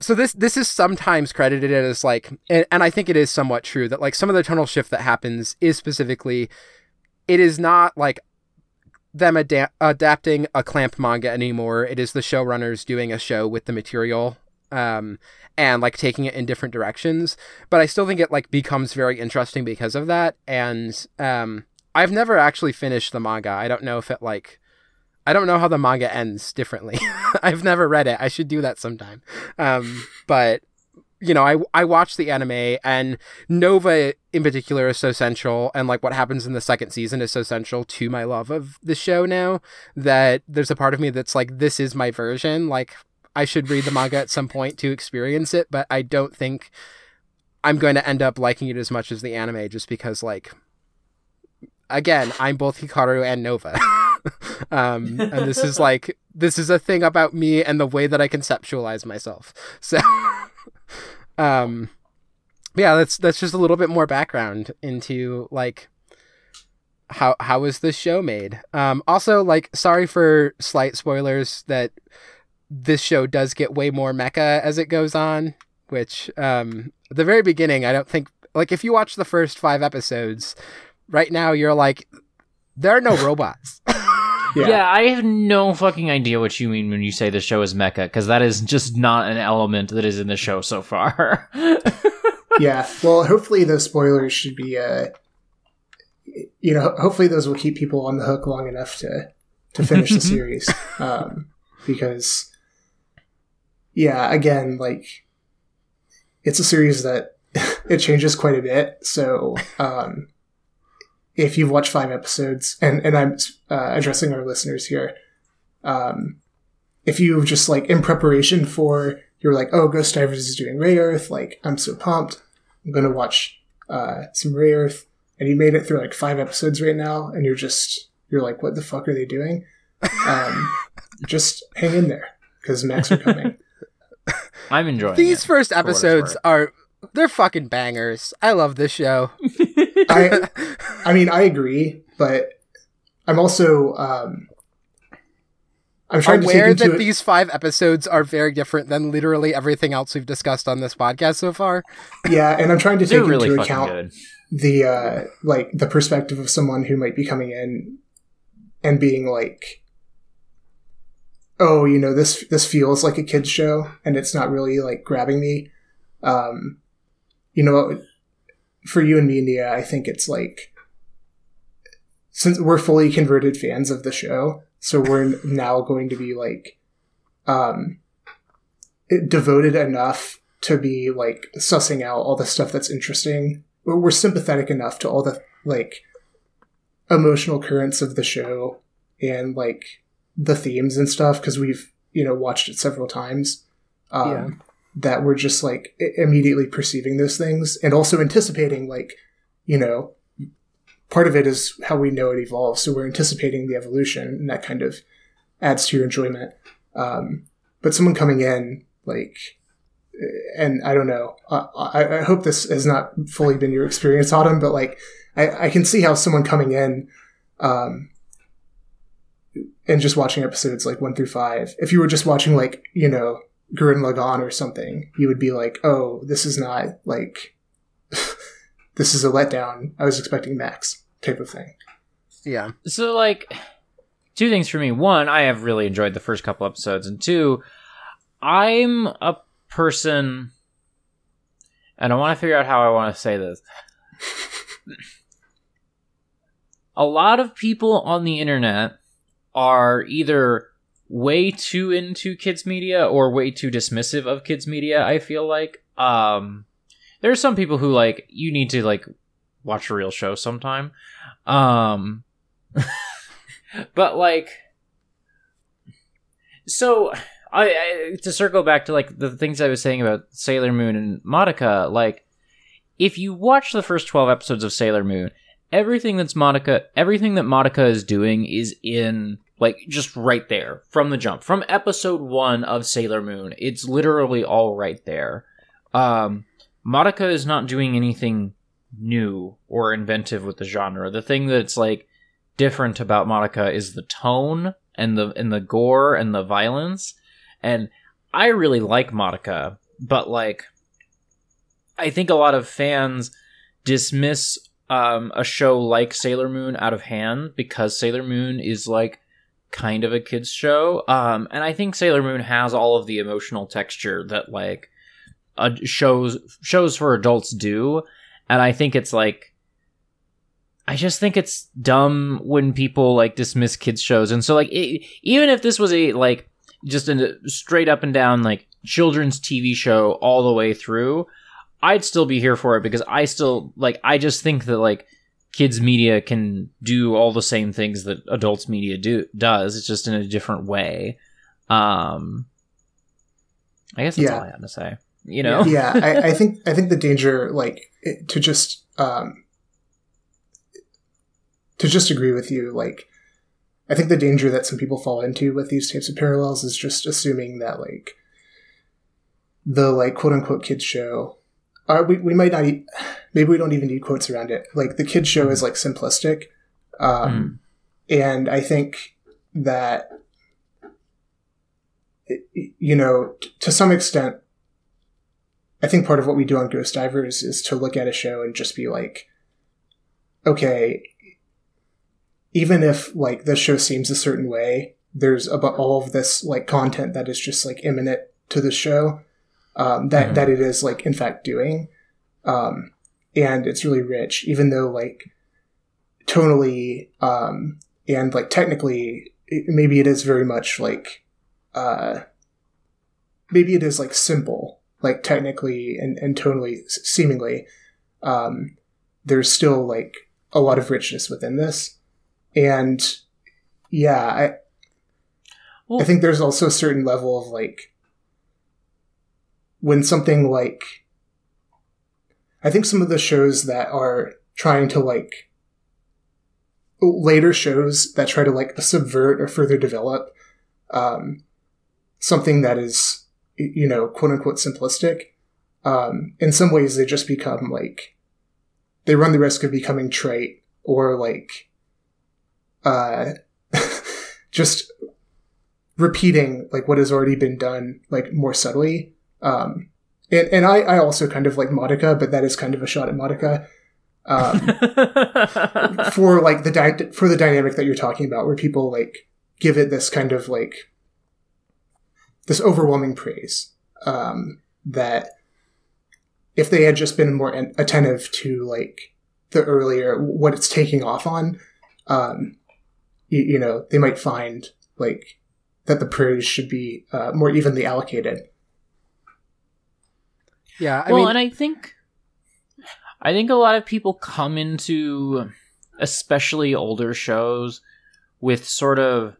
B: so this this is sometimes credited as like, and, and I think it is somewhat true that like some of the tonal shift that happens is specifically, it is not like them ada- adapting a clamp manga anymore. It is the showrunners doing a show with the material um, and like taking it in different directions. But I still think it like becomes very interesting because of that. And um, I've never actually finished the manga. I don't know if it like. I don't know how the manga ends differently. I've never read it. I should do that sometime. Um, but you know, I I watched the anime and Nova in particular is so central, and like what happens in the second season is so central to my love of the show now that there's a part of me that's like, this is my version. Like I should read the manga at some point to experience it, but I don't think I'm going to end up liking it as much as the anime just because like again, I'm both Hikaru and Nova. um, and this is like this is a thing about me and the way that I conceptualize myself. So um yeah, that's that's just a little bit more background into like how how is this show made? Um also like sorry for slight spoilers that this show does get way more mecha as it goes on, which um at the very beginning I don't think like if you watch the first 5 episodes right now you're like there are no robots.
D: Yeah. I have no fucking idea what you mean when you say the show is mecha, because that is just not an element that is in the show so far.
C: yeah. Well, hopefully those spoilers should be, uh, you know, hopefully those will keep people on the hook long enough to to finish the series, um, because, yeah, again, like it's a series that it changes quite a bit. So, um, if you've watched five episodes, and and I'm uh, addressing our listeners here, um, if you just like in preparation for you're like, oh, Ghost Divers is doing Rayearth, like I'm so pumped, I'm gonna watch uh, some Rayearth, and you made it through like five episodes right now, and you're just you're like, what the fuck are they doing? Um, just hang in there because Max are coming.
D: I'm enjoying
B: These
D: it,
B: first
D: for what it's
B: episodes are they're fucking bangers. I love this show.
C: I, I mean, I agree, but I'm also um, I'm trying
B: Aware
C: to take into
B: that
C: it-
B: these five episodes are very different than literally everything else we've discussed on this podcast so far.
C: yeah, and I'm trying to take
D: really
C: into account
D: good.
C: the uh like the perspective of someone who might be coming in and being like oh you know this this feels like a kids show and it's not really like grabbing me. Um you know for you and me Nia I think it's like since we're fully converted fans of the show so we're now going to be like um devoted enough to be like sussing out all the stuff that's interesting. We're, we're sympathetic enough to all the like emotional currents of the show and like the themes and stuff because we've you know watched it several times um,
B: Yeah.
C: that we're just like immediately perceiving those things and also anticipating like you know part of it is how we know it evolves so we're anticipating the evolution and that kind of adds to your enjoyment um, but someone coming in like and I don't know. I, I, hope this has not fully been your experience, Autumn, but like I, I can see how someone coming in, um, and just watching episodes like one through five, if you were just watching like you know Gurren Lagann or something, you would be like, oh, this is not like this is a letdown. I was expecting Max type of thing.
B: Yeah.
D: So like two things for me. One, I have really enjoyed the first couple episodes, and two, I'm a person and I want to figure out how I want to say this. a lot of people on the internet are either way too into kids media or way too dismissive of kids media, I feel like. Um there are some people who like you need to like watch a real show sometime. Um but like so I, I to circle back to like the things I was saying about Sailor Moon and Madoka, like if you watch the first 12 episodes of Sailor Moon, everything that's Madoka, everything that Madoka is doing is in like just right there from the jump. From episode 1 of Sailor Moon, it's literally all right there. Um Madoka is not doing anything new or inventive with the genre. The thing that's like different about Madoka is the tone and the and the gore and the violence. And I really like Madoka, but like I think a lot of fans dismiss um, a show like Sailor Moon out of hand because Sailor Moon is like kind of a kids show. Um, and I think Sailor Moon has all of the emotional texture that like shows shows for adults do. And I think it's like I just think it's dumb when people like dismiss kids shows. And so like it, even if this was a like just a straight up and down like children's TV show all the way through, I'd still be here for it because I still like I just think that like kids media can do all the same things that adults media do does. It's just in a different way. Um I guess that's
C: Yeah.
D: all I had to say. You know?
C: yeah, I, I think I think the danger, like, it, to just um, to just agree with you, like, I think the danger that some people fall into with these types of parallels is just assuming that, like, the like quote unquote kids show, uh, we we might not, e- maybe we don't even need quotes around it. Like, the kids show is like simplistic, um, and I think that you know, t- to some extent, I think part of what we do on Ghost Divers is to look at a show and just be like, okay, even if like this show seems a certain way, there's about all of this like content that is just like imminent to the show um, that
D: Mhm.
C: that it is like in fact doing, um, and it's really rich, even though like tonally um, and like technically, it, maybe it is very much like uh, maybe it is like simple like technically and, and tonally seemingly. Um, there's still like a lot of richness within this. And yeah i
D: Well-
C: i think there's also a certain level of like when something like i think some of the shows that are trying to like later shows that try to like subvert or further develop um, something that is you know, quote unquote simplistic. Um, in some ways, they just become like they run the risk of becoming trite or like uh, just repeating like what has already been done like more subtly. Um, and and I, I also kind of like Madoka, but that is kind of a shot at Madoka. Um, for like the dy- for the dynamic that you're talking about, where people like give it this kind of like this overwhelming praise um, that if they had just been more an- attentive to like the earlier what it's taking off on, um, you, you know, they might find like that the praise should be uh, more evenly allocated.
B: Yeah, I
D: well,
B: mean,
D: and I think I think a lot of people come into especially older shows with sort of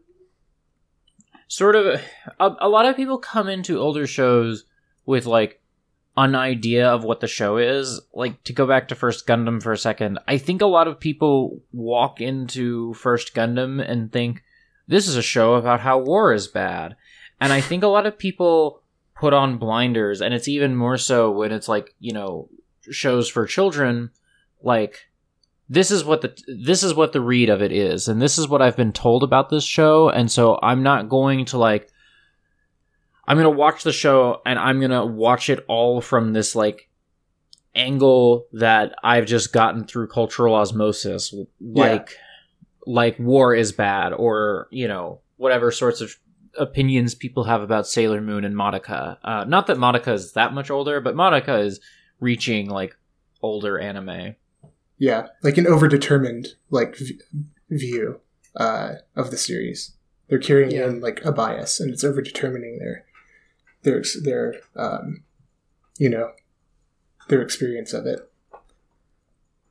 D: sort of a, a lot of people come into older shows with like an idea of what the show is. Like to go back to first gundam for a second i think a lot of people walk into first gundam and think this is a show about how war is bad. And i think a lot of people put on blinders. And it's even more so when it's like you know shows for children like this is what the this is what the read of it is. And this is what I've been told about this show. And so I'm not going to like I'm going to watch the show and I'm going to watch it all from this like angle that I've just gotten through cultural osmosis. Like like war is bad or you know whatever sorts of opinions people have about Sailor Moon and Madoka. Uh, not that Madoka is that much older, but Madoka is reaching like older anime.
C: Yeah, like an overdetermined like v- view uh, of the series. They're carrying
B: Yeah.
C: in like a bias, and it's overdetermining their their their um, you know their experience of it.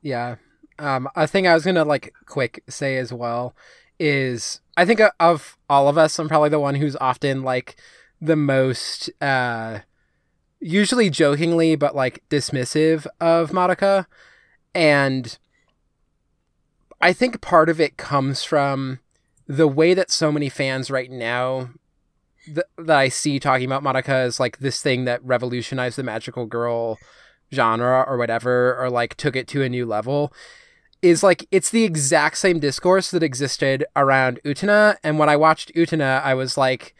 B: Yeah. Um, a thing I was gonna like quick say as well is I think of all of us, I'm probably the one who's often like the most, uh, usually jokingly but like dismissive of Madoka, and I think part of it comes from the way that so many fans right now th- that I see talking about Madoka is like this thing that revolutionized the magical girl genre or whatever or like took it to a new level is like it's the exact same discourse that existed around Utena. and when I watched Utena, I was like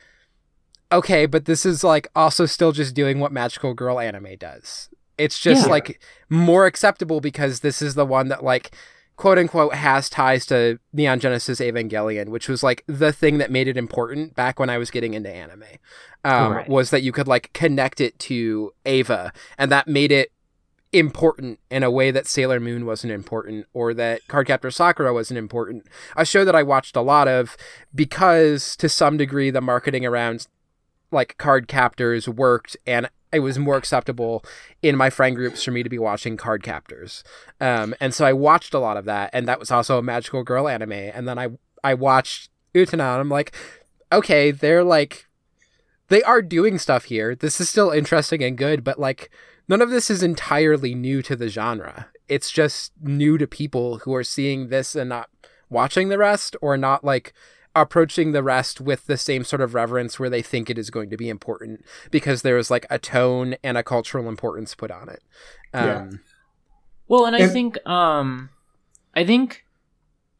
B: okay but this is like also still just doing what magical girl anime does it's just
D: Yeah.
B: like more acceptable because this is the one that like quote unquote has ties to Neon Genesis Evangelion, which was like the thing that made it important back when I was getting into anime. Um,
D: Right.
B: Was that you could like connect it to Eva, and that made it important in a way that Sailor Moon wasn't important, or that Cardcaptor Sakura wasn't important. A show that I watched a lot of because to some degree the marketing around like card captors worked and it was more acceptable in my friend groups for me to be watching card captors. Um, and so I watched a lot of that, and that was also a magical girl anime. And then I I watched Utena and I'm like, okay, they're like, they are doing stuff here. This is still interesting and good, but like, none of this is entirely new to the genre. It's just new to people who are seeing this and not watching the rest, or not like approaching the rest with the same sort of reverence where they think it is going to be important because there is like a tone and a cultural importance put on it. Um,
C: Yeah.
D: Well, and I
C: And-
D: think um I think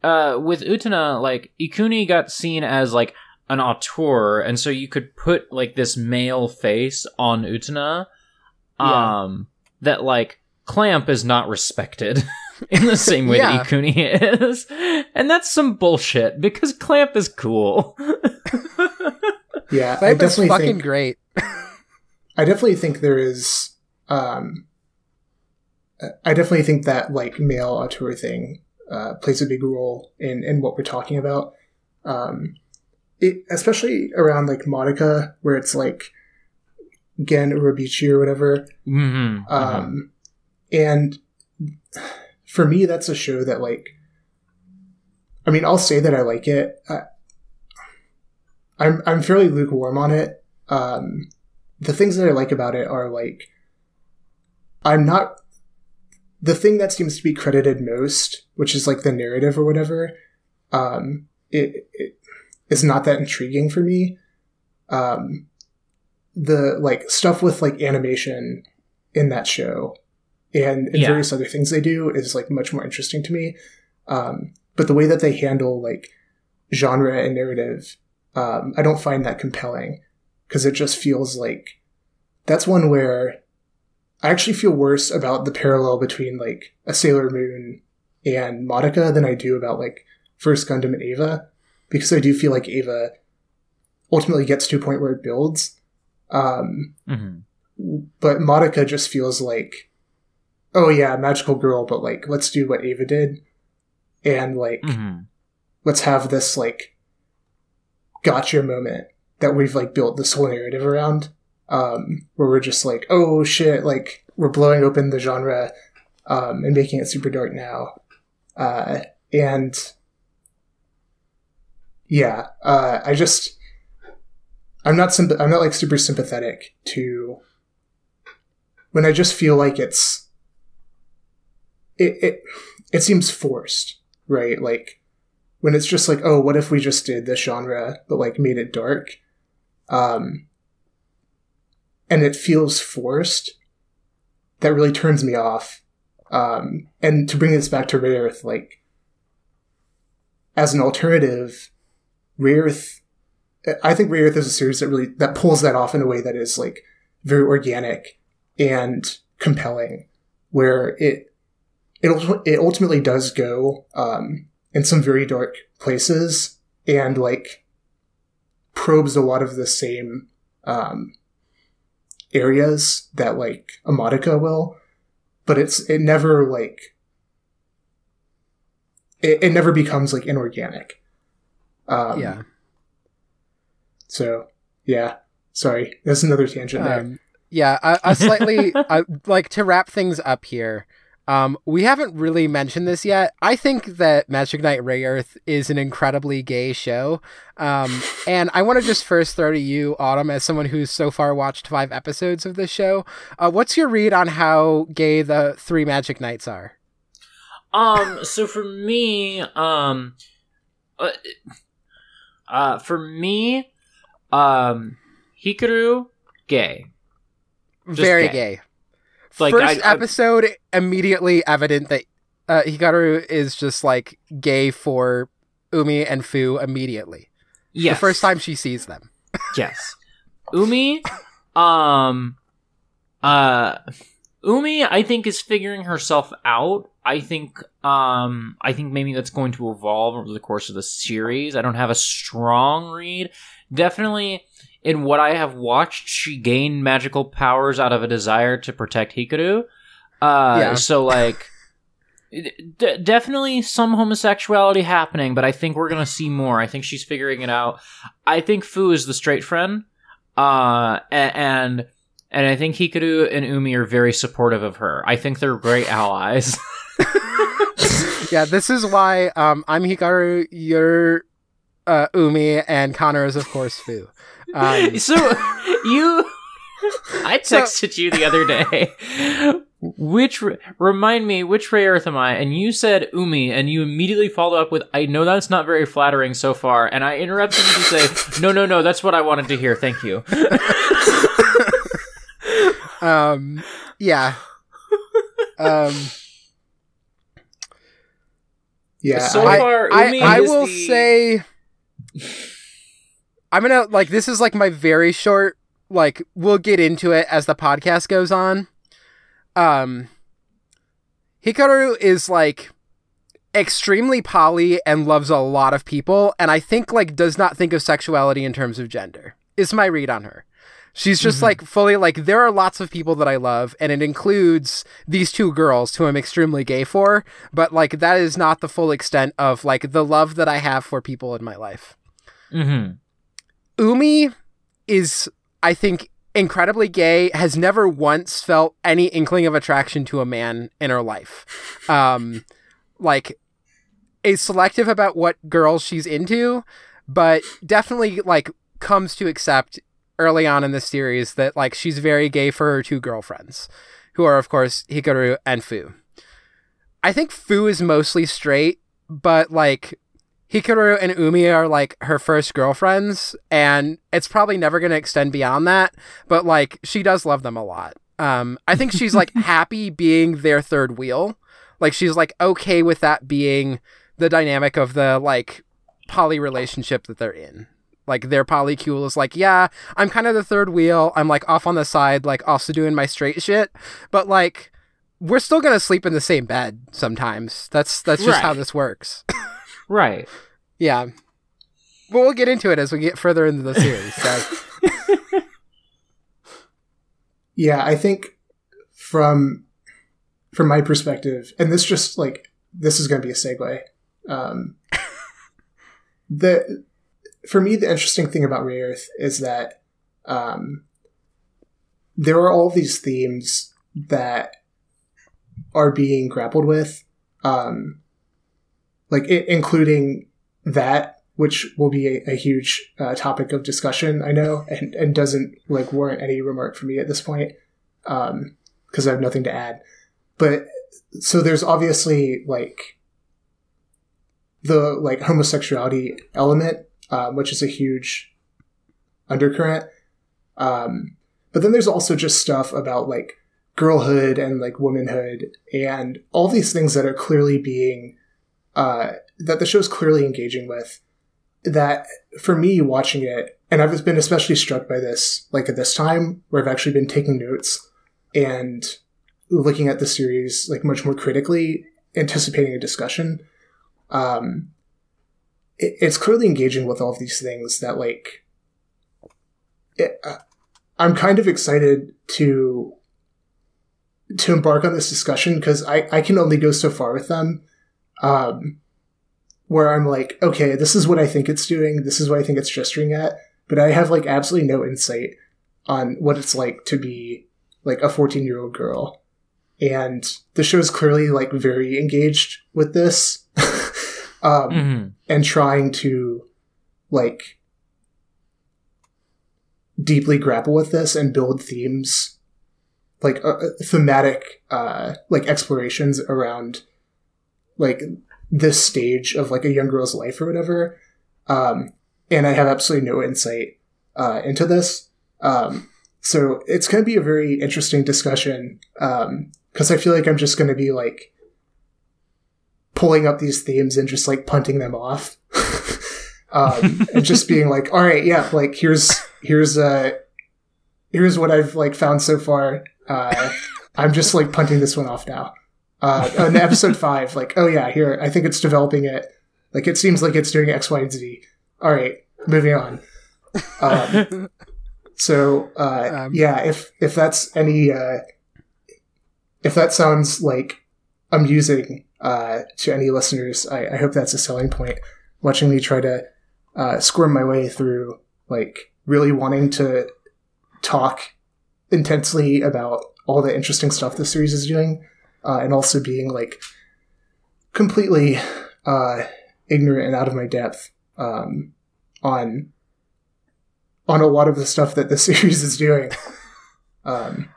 D: uh with Utena, like Ikuni got seen as like an auteur and so you could put like this male face on Utena
B: Yeah.
D: um that like Clamp is not respected in the same way
B: Yeah.
D: that Ikuni is. And that's some bullshit because Clamp is cool.
C: Yeah, I
B: Clamp is fucking
C: think
B: great.
C: I definitely think there is. Um, I definitely think that like male auteur thing uh, plays a big role in in what we're talking about. Um, it, especially around like Madoka, where it's like Gen Urobuchi or whatever.
D: mm-hmm.
C: Um, and for me, that's a show that like. I mean, I'll say that I like it. I, I'm I'm fairly lukewarm on it. Um, the things that I like about it are like, I'm not. The thing that seems to be credited most, which is like the narrative or whatever, um, it, it is not that intriguing for me. Um, the like stuff with like animation in that show and, and
D: Yeah.
C: various other things they do is like much more interesting to me. Um, but the way that they handle like genre and narrative, um, I don't find that compelling because it just feels like that's one where I actually feel worse about the parallel between like a Sailor Moon and Madoka than I do about like First Gundam and Eva because I do feel like Eva ultimately gets to a point where it builds. Um,
D: Mhm.
C: but Madoka just feels like, oh yeah, magical girl, but like let's do what Eva did, and like
D: Mhm.
C: let's have this like gotcha moment that we've like built this whole narrative around, um, where we're just like, oh shit, like we're blowing open the genre, um, and making it super dark now, uh, and yeah, uh, I just. I'm not symp- I'm not like super sympathetic to when I just feel like it's it it it seems forced, right? Like when it's just like, oh, what if we just did this genre but like made it dark? Um and it feels forced. That really turns me off. Um and to bring this back to Rayearth, like as an alternative, Rayearth I think Rayearth is a series that really that pulls that off in a way that is like very organic and compelling, where it it it ultimately does go um, in some very dark places and like probes a lot of the same um, areas that like a Madoka will, but it's it never like it, it never becomes like inorganic. Um,
B: yeah.
C: So yeah, sorry, that's another tangent there.
B: Um, yeah, a, a slightly uh, like to wrap things up here. Um, we haven't really mentioned this yet. I think that Magic Knight Rayearth is an incredibly gay show. Um, and I want to just first throw to you, Autumn, as someone who's so far watched five episodes of this show. Uh, what's your read on how gay the three Magic Knights are?
D: Um, so for me, um, uh, uh, for me, um, Hikaru, gay. Just
B: Very
D: gay.
B: gay.
D: Like,
B: First
D: I- I-
B: episode, immediately evident that uh, Hikaru is just like gay for Umi and Fu immediately.
D: Yes.
B: The first time she sees them.
D: yes. Umi, um, uh, Umi, I think is figuring herself out. I think, um, I think maybe that's going to evolve over the course of the series. I don't have a strong read. Definitely, in what I have watched, she gained magical powers out of a desire to protect Hikaru. Uh,
B: Yeah.
D: so like. D- definitely some homosexuality happening, but I think we're gonna see more. I think she's figuring it out. I think Fu is the straight friend, uh, and and I think Hikaru and Umi are very supportive of her. I think they're great allies.
B: Yeah, this is why um, I'm Hikaru, you're uh, Umi, and Connor is, of course, Fu. Um,
D: so you, I
B: So-
D: texted you the other day. Which remind me, which Rayearth am I? And you said Umi, and you immediately follow up with, "I know that's not very flattering so far." And I interrupted you to say, "No, no, no, that's what I wanted to hear. Thank you."
B: um, yeah. Um,
C: Yeah,
D: So
C: I-
D: far,
B: I, I
D: is
B: will
D: the-
B: say, I'm gonna like this is like my very short. Like we'll get into it as the podcast goes on. Um, Hikaru is like extremely poly and loves a lot of people, and I think like does not think of sexuality in terms of gender. Is my read on her. She's just
D: Mhm.
B: like fully like there are lots of people that I love, and it includes these two girls who I'm extremely gay for. But like that is not the full extent of like the love that I have for people in my life.
D: Mhm.
B: Umi is, I think, incredibly gay, has never once felt any inkling of attraction to a man in her life. Um, like, is selective about what girls she's into, but definitely, like, comes to accept early on in the series that, like, she's very gay for her two girlfriends, who are, of course, Hikaru and Fu. I think Fu is mostly straight, but, like, Hikaru and Umi are like her first girlfriends, and it's probably never going to extend beyond that. But like, she does love them a lot. Um, I think she's like happy being their third wheel. Like, she's like okay with that being the dynamic of the like poly relationship that they're in. Like, their polycule is like, yeah, I'm kind of the third wheel. I'm like off on the side, like also doing my straight shit. But like, we're still gonna sleep in the same bed sometimes. That's that's just how this works.
D: Right.
B: Yeah. But we'll get into it as we get further into the series. So
C: Yeah, I think from from my perspective, and this just like this is going to be a segue. Um, the for me, the interesting thing about Rayearth is that um, there are all these themes that are being grappled with, um, like i- including that, which will be a, a huge uh, topic of discussion. I know, and, and doesn't like warrant any remark from me at this point, because I have nothing to add. But so there's obviously like the like homosexuality element, um, which is a huge undercurrent. Um, but then there's also just stuff about like girlhood and like womanhood and all these things that are clearly being uh, that the show's clearly engaging with. That for me watching it, and I've been especially struck by this like at this time where I've actually been taking notes and looking at the series like much more critically, anticipating a discussion. Um, it, it's clearly engaging with all of these things that like it, uh, I'm kind of excited to to embark on this discussion because I, I can only go so far with them. Um, where I'm like, okay, this is what I think it's doing. This is what I think it's gesturing at. But I have like absolutely no insight on what it's like to be like a 14 year old girl. And the show is clearly like very engaged with this. um,
D: Mhm.
C: and trying to like deeply grapple with this and build themes like uh, uh, thematic uh like explorations around like this stage of like a young girl's life or whatever um and i have absolutely no insight uh into this. Um so it's going to be a very interesting discussion um because i feel like i'm just going to be like pulling up these themes and just like punting them off. Um, and just being like all right yeah like here's here's uh here's what i've like found so far. Uh i'm just like punting this one off now uh in episode five like oh yeah here i think it's developing it. Like it seems like it's doing x y and z. All right moving on. Um, so uh
B: Um,
C: yeah if if that's any uh if that sounds like amusing uh, to any listeners, I, I hope that's a selling point. Watching me try to uh, squirm my way through, like, really wanting to talk intensely about all the interesting stuff the series is doing, uh, and also being, like, completely uh, ignorant and out of my depth um, on on a lot of the stuff that the series is doing. Um,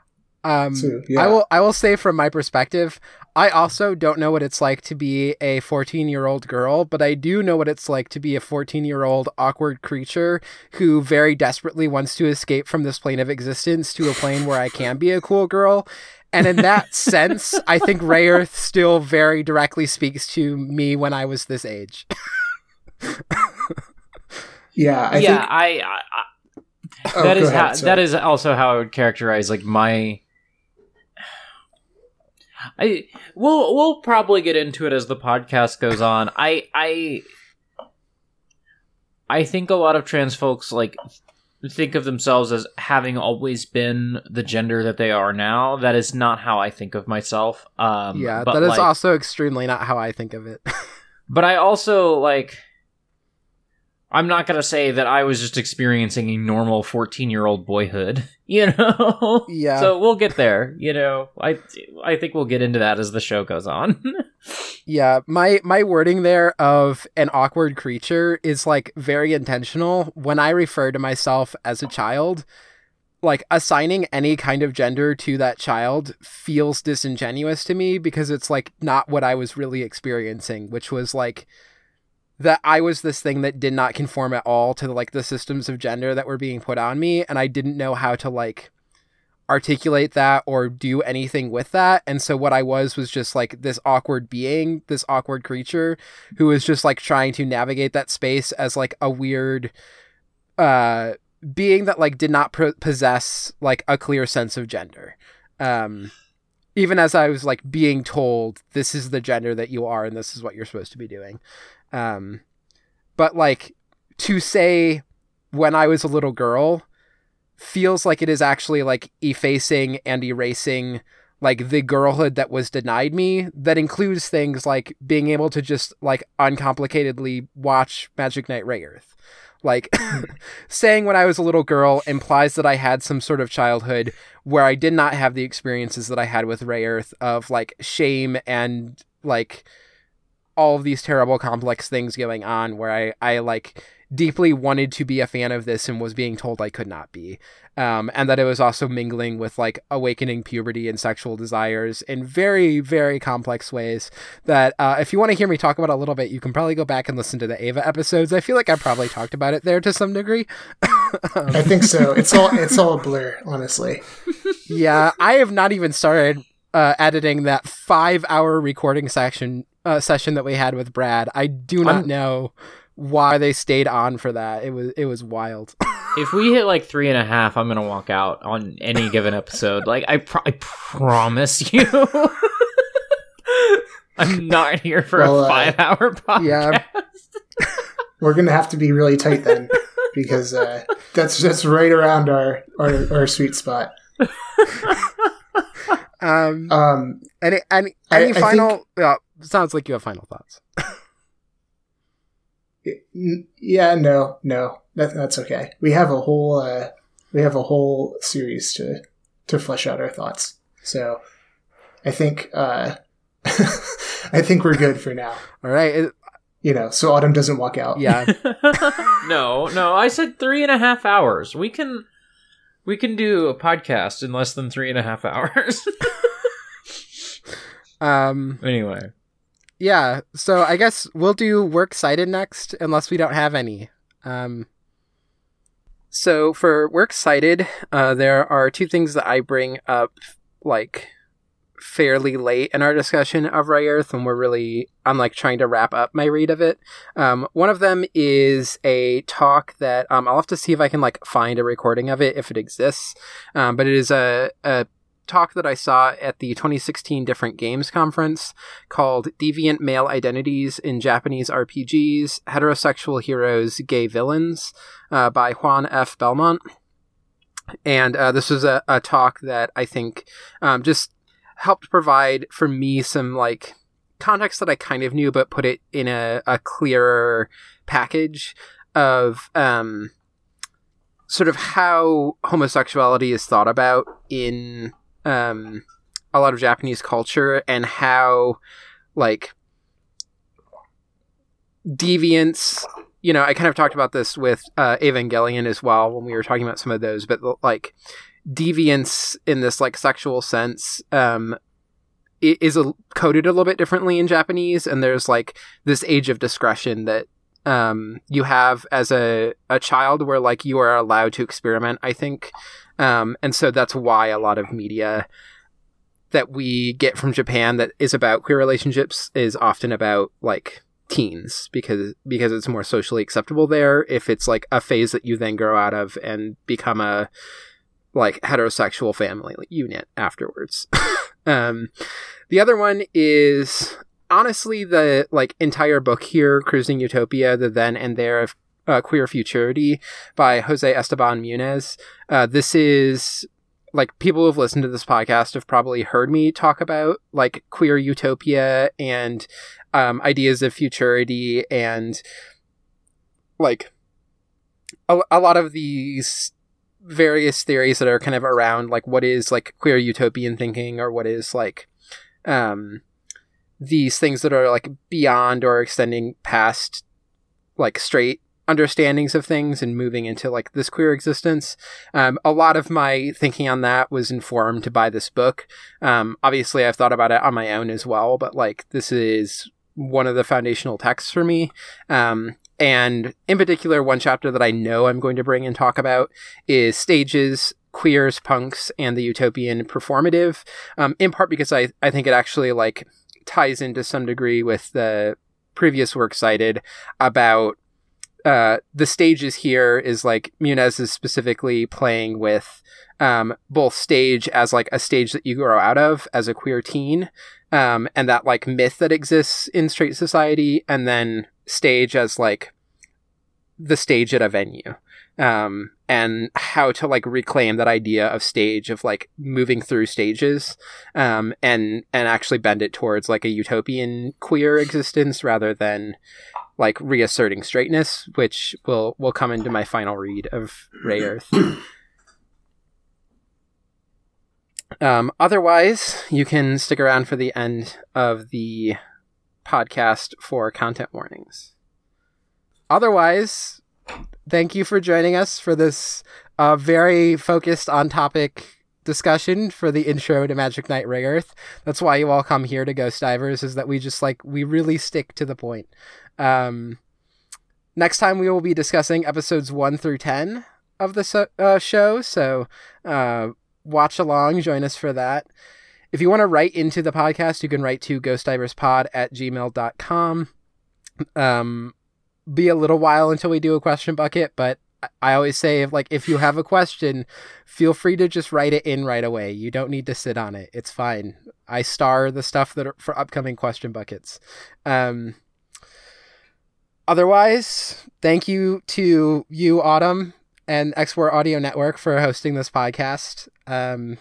B: Um,
C: So, yeah.
B: I will. I will say from my perspective, I also don't know what it's like to be a 14 year old girl, but I do know what it's like to be a 14 year old awkward creature who very desperately wants to escape from this plane of existence to a plane where I can be a cool girl. And in that sense, I think Rayearth still very directly speaks to me when I was this age.
C: yeah, I
D: yeah,
C: think
D: I, I, I
C: oh,
D: that
C: go
D: is
C: ahead,
D: how
C: sorry.
D: that is also how I would characterize like my. I we'll we'll probably get into it as the podcast goes on. I I I think a lot of trans folks like think of themselves as having always been the gender that they are now. That is not how I think of myself. Um,
B: yeah, that is
D: like,
B: also extremely not how I think of it.
D: But I also like I'm not going to say that I was just experiencing a normal 14-year-old boyhood, you know.
B: Yeah.
D: So we'll get there, you know. I I think we'll get into that as the show goes on.
B: Yeah, my my wording there of an awkward creature is like very intentional. When I refer to myself as a child, like assigning any kind of gender to that child feels disingenuous to me because it's like not what I was really experiencing, which was like that I was this thing that did not conform at all to like the systems of gender that were being put on me and I didn't know how to like articulate that or do anything with that and so what I was was just like this awkward being this awkward creature who was just like trying to navigate that space as like a weird uh being that like did not possess like a clear sense of gender um even as I was like being told this is the gender that you are and this is what you're supposed to be doing. Um, but like to say when I was a little girl feels like it is actually like effacing and erasing like the girlhood that was denied me that includes things like being able to just like uncomplicatedly watch Magic Knight Rayearth. Like saying when I was a little girl implies that I had some sort of childhood where I did not have the experiences that I had with Rayearth of like shame and like all of these terrible complex things going on where I, I like deeply wanted to be a fan of this and was being told I could not be. Um, and that it was also mingling with like awakening puberty and sexual desires in very, very complex ways. That uh, if you want to hear me talk about a little bit, you can probably go back and listen to the Eva episodes. I feel like I probably talked about it there to some degree.
C: um, I think so. It's all it's all a blur, honestly.
B: yeah, I have not even started uh, editing that five hour recording section uh, session that we had with Brad. I do not I'm... know why they stayed on for that. It was it was wild.
D: if we hit like three and a half, I'm gonna walk out on any given episode. Like I, I promise you. I'm not here for well, a five uh, hour podcast. Yeah.
C: We're gonna have to be really tight then, because uh, that's that's right around our our, our sweet spot.
B: um, um, any any any I, final? I think, uh, sounds like you have final thoughts.
C: yeah, no, no, that, that's okay. We have a whole uh, we have a whole series to to flesh out our thoughts. So I think uh, I think we're good for now.
B: All right. It,
C: you know, so Autumn doesn't walk out.
B: Yeah.
D: no, no. I said three and a half hours. We can we can do a podcast in less than three and a half hours.
B: um.
D: Anyway
B: yeah, so I guess we'll do work cited next, unless we don't have any. Um, so for works cited, uh, there are two things that I bring up, like fairly late in our discussion of Rayearth, and we're really I'm like trying to wrap up my read of it. Um, one of them is a talk that um, I'll have to see if I can like find a recording of it if it exists, um, but it is a, a talk that I saw at the 2016 Different Games Conference called Deviant Male Identities in Japanese RPGs Heterosexual Heroes, Gay Villains uh, by Juan F. Belmont. And uh, this was a, a, talk that I think um, just helped provide for me some like context that I kind of knew, but put it in a, a clearer package of um, sort of how homosexuality is thought about in um, a lot of Japanese culture and how like deviance you know i kind of talked about this with uh, evangelion as well when we were talking about some of those but like deviance in this like sexual sense um is a, coded a little bit differently in japanese and there's like this age of discretion that um you have as a a child where like you are allowed to experiment i think um, and so that's why a lot of media that we get from Japan that is about queer relationships is often about like teens because because it's more socially acceptable there if it's like a phase that you then grow out of and become a like heterosexual family unit afterwards. um, the other one is honestly the like entire book here, Cruising Utopia, the then and there of uh, Queer Futurity by Jose Esteban Munoz. Uh, this is like people who've listened to this podcast have probably heard me talk about like queer utopia and um, ideas of futurity and like a, a lot of these various theories that are kind of around like what is like queer utopian thinking or what is like um these things that are like beyond or extending past like straight understandings of things and moving into like this queer existence. Um, a lot of my thinking on that was informed by this book. Um, obviously, I've thought about it on my own as well, but like this is one of the foundational texts for me. Um, and in particular, one chapter that I know I'm going to bring and talk about is stages, queers, punks, and the utopian performative. Um, in part because I, I think it actually like ties into some degree with the previous work cited about uh, the stages here is like Munoz is specifically playing with um, both stage as like a stage that you grow out of as a queer teen, um, and that like myth that exists in straight society, and then stage as like the stage at a venue. Um, and how to like reclaim that idea of stage of like moving through stages, um, and and actually bend it towards like a utopian queer existence rather than like reasserting straightness, which will will come into my final read of Rayearth. um, otherwise, you can stick around for the end of the podcast for content warnings. Otherwise, thank you for joining us for this uh, very focused on topic discussion for the intro to Magic Knight Rayearth. That's why you all come here to Ghost Divers, is that we just like we really stick to the point. Um, next time we will be discussing episodes one through ten of the so- uh, show, so uh, watch along, join us for that. If you want to write into the podcast, you can write to ghostdiverspod at gmail.com. Um, be a little while until we do a question bucket, but I always say if like if you have a question, feel free to just write it in right away. You don't need to sit on it. It's fine. I star the stuff that are for upcoming question buckets. Um otherwise, thank you to you Autumn and Export Audio Network for hosting this podcast. Um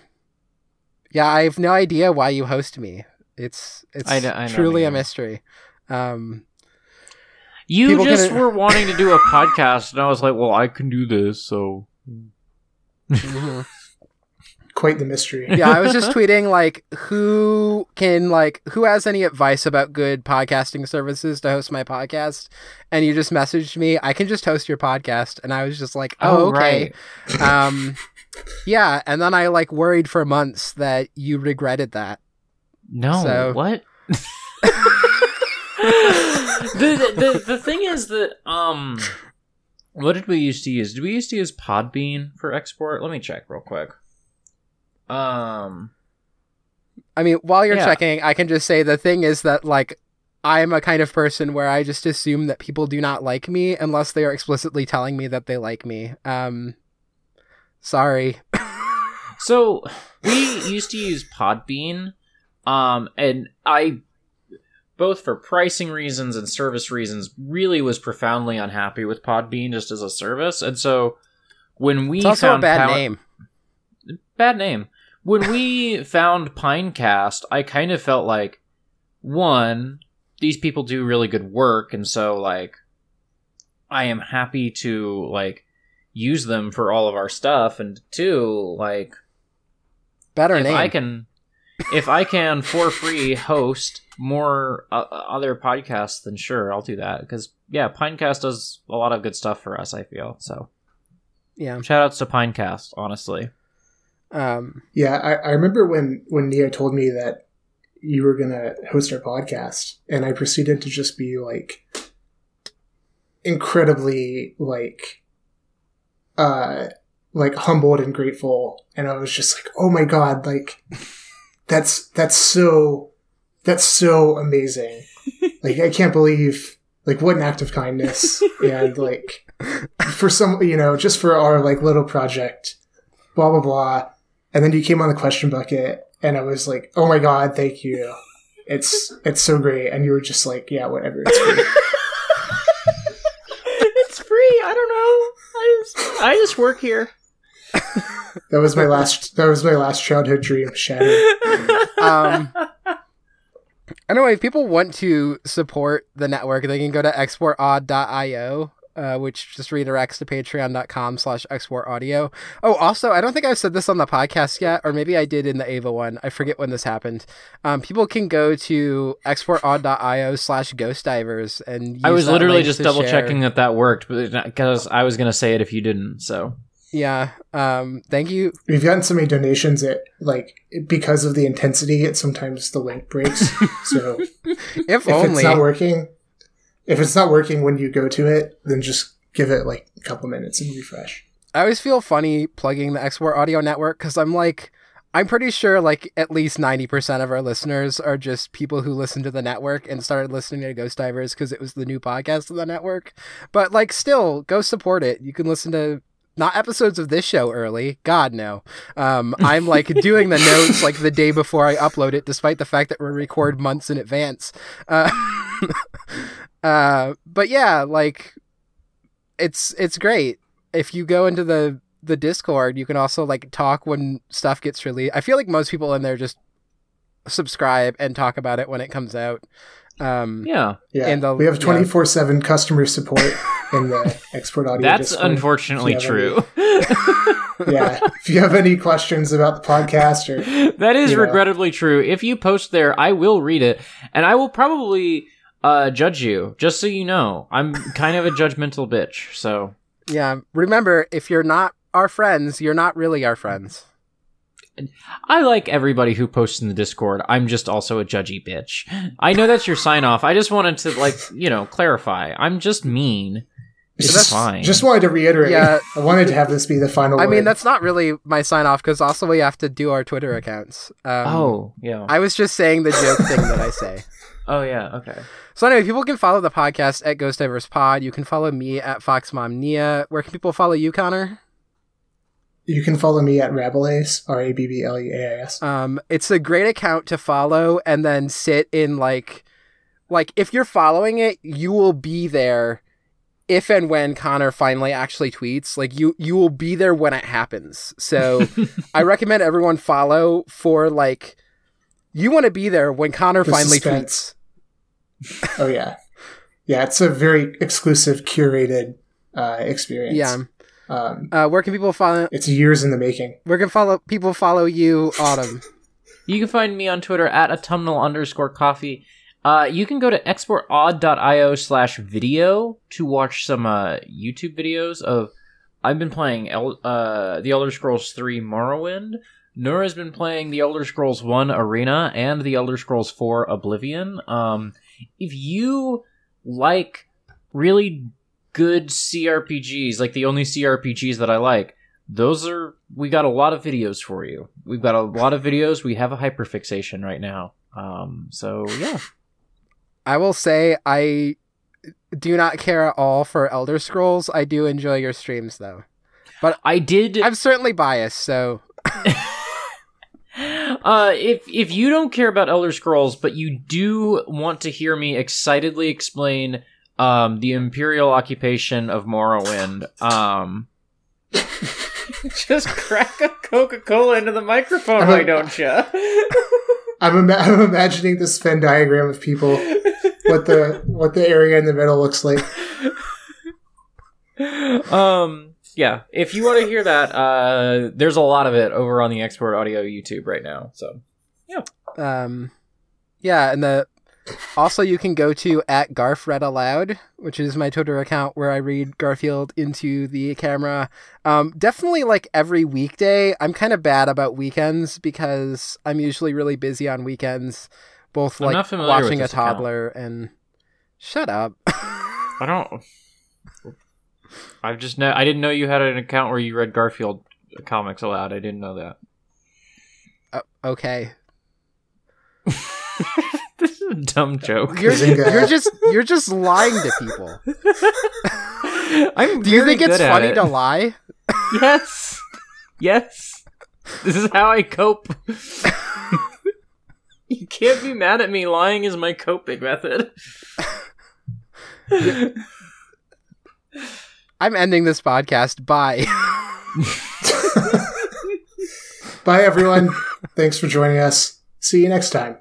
B: yeah, I have no idea why you host me. It's it's
D: I know- I know,
B: truly a mystery. Um
D: You just
B: can-
D: were wanting to do a podcast, and I was like, "Well, I can do this." So
B: mhm.
C: Quite the mystery.
B: yeah, I was just tweeting like who can like who has any advice about good podcasting services to host my podcast, and you just messaged me. I can just host your podcast, and I was just like, oh, okay, um, yeah. And then I like worried for months that you regretted that.
D: No,
B: So-
D: what? the, the the thing is that um, what did we used to use? Did we used to use Podbean for export? Let me check real quick. Um,
B: I mean, while you're
D: Yeah.
B: checking, I can just say the thing is that like. I'm a kind of person where I just assume that people do not like me unless they are explicitly telling me that they like me. Um, sorry.
D: so we used to use Podbean, um, and I both for pricing reasons and service reasons really was profoundly unhappy with Podbean just as a service, and so when we
B: It's also a bad
D: Power-
B: name.
D: bad name. When we found Pinecast, I kind of felt like one, these people do really good work, and so like I am happy to like use them for all of our stuff, and two, like
B: Better
D: if
B: name.
D: I can if I can for free host more uh, other podcasts, then sure, I'll do that because yeah, Pinecast does a lot of good stuff for us. I feel so.
B: yeah.
D: Shout outs to Pinecast, honestly.
B: Um,
C: Yeah, I, I remember when when Nia told me that you were gonna host our podcast, and I proceeded to just be like incredibly like uh like humbled and grateful, and I was just like, oh my god, like that's that's so that's so amazing. like I can't believe like what an act of kindness and like for some you know just for our like little project blah blah blah and then you came on the question bucket and i was like oh my god thank you it's it's so great and you were just like yeah whatever it's free.
D: it's free. I don't know. I just, I just work here.
C: that was my last that was my last childhood dream shattered
B: um, anyway, if people want to support the network, they can go to exportaud.io, uh, which just redirects to patreon.com slash exportaudio. Oh, also, I don't think I've said this on the podcast yet, or maybe I did in the Eva one. I forget when this happened. Um, people can go to exportaud.io slash ghost divers and use
D: I was
B: that
D: literally
B: link
D: just double
B: share-
D: checking that that worked, because I was gonna say it if you didn't. So
B: Yeah. Um. Thank you.
C: We've gotten so many donations that, like, because of the intensity, it sometimes the link breaks. so
B: If,
C: if
B: only.
C: it's not working, if it's not working when you go to it, then just give it like a couple minutes and refresh.
B: I always feel funny plugging the Export Audio Network because I'm like, I'm pretty sure like at least 90% of our listeners are just people who listen to the network and started listening to Ghost Divers because it was the new podcast of the network. But like, still, go support it. You can listen to not episodes of this show early. God, no. Um, I'm like doing the notes like the day before I upload it, despite the fact that we record months in advance. Uh, uh, but yeah, like, it's it's great if you go into the the Discord, you can also like talk when stuff gets released. I feel like most people in there just subscribe and talk about it when it comes out. Um,
D: Yeah,
C: Yeah,
B: And the-
C: we have twenty four seven customer support in the export audio.
D: that's
C: Discord.
D: unfortunately
C: If you
D: true.
C: yeah, if you have any questions about the podcast or
D: that is
C: You know.
D: regrettably true. If you post there, I will read it, and I will probably uh, judge you. Just so you know, I'm kind of a judgmental bitch. So
B: yeah. Remember, if you're not our friends, you're not really our friends.
D: I like everybody who posts in the Discord. I'm just also a judgy bitch. I know that's your sign off. I just wanted to like you know clarify. I'm just mean. It's
C: just,
D: fine.
C: just wanted to reiterate.
B: Yeah.
C: I wanted to have this be the final.
B: I mean, that's not really my sign off because also we have to do our Twitter accounts. Um,
D: oh yeah.
B: I was just saying the joke thing that I say.
D: oh yeah. Okay.
B: So anyway, people can follow the podcast at Ghost Divers Pod. You can follow me at Fox Mom Nia. Where can people follow you, Connor?
C: You can follow me at Rabelace, R A B B L E A I S.
B: Um, it's a great account to follow and then sit in like, like if you're following it, you will be there. If and when Connor finally actually tweets, like you, you will be there when it happens. So I recommend everyone follow for like, you want to be there when Connor
C: The
B: finally
C: suspense.
B: tweets.
C: Oh yeah, yeah. It's a very exclusive, curated uh, experience.
B: Yeah.
C: Um,
B: Uh, where can people follow?
C: it's years in the making.
B: Where can follow people follow you, Autumn?
D: You can find me on Twitter at autumnal underscore coffee. Uh, you can go to exportaud.io slash video to watch some uh, YouTube videos of. I've been playing El- uh, The Elder Scrolls 3 Morrowind. Nora's been playing The Elder Scrolls 1 Arena and The Elder Scrolls 4 Oblivion. Um, if you like really good CRPGs, like the only CRPGs that I like, those are we got a lot of videos for you. We've got a lot of videos. We have a hyperfixation right now. Um, so yeah.
B: I will say I do not care at all for Elder Scrolls. I do enjoy your streams though.
D: But I did
B: I'm certainly biased, so
D: uh if if you don't care about Elder Scrolls, but you do want to hear me excitedly explain um the Imperial occupation of Morrowind, um just crack a Coca-Cola into the microphone, why don't you?
C: I'm, I'm imagining this Venn diagram of people, what the what the area in the middle looks like.
D: um yeah if you want to hear that uh there's a lot of it over on the export audio youtube right now so yeah,
B: um yeah, and the also you can go to at Garf Read Aloud, which is my Twitter account where I read Garfield into the camera. Um definitely like every weekday. I'm kind of bad about weekends because I'm usually really busy on weekends, both
D: I'm
B: like
D: not familiar with
B: watching a
D: this account.
B: toddler and shut up.
D: i don't i've just know i didn't know you had an account where you read garfield comics aloud. I didn't know that.
B: Uh, okay.
D: this is a dumb joke.
B: You're, you're just you're just lying to people.
D: i'm
B: Do you think it's funny
D: it.
B: to lie?
D: yes. Yes. This is how i cope. You can't be mad at me. Lying is my coping method
B: I'm ending this podcast. Bye.
C: Bye, everyone. Thanks for joining us. See you next time.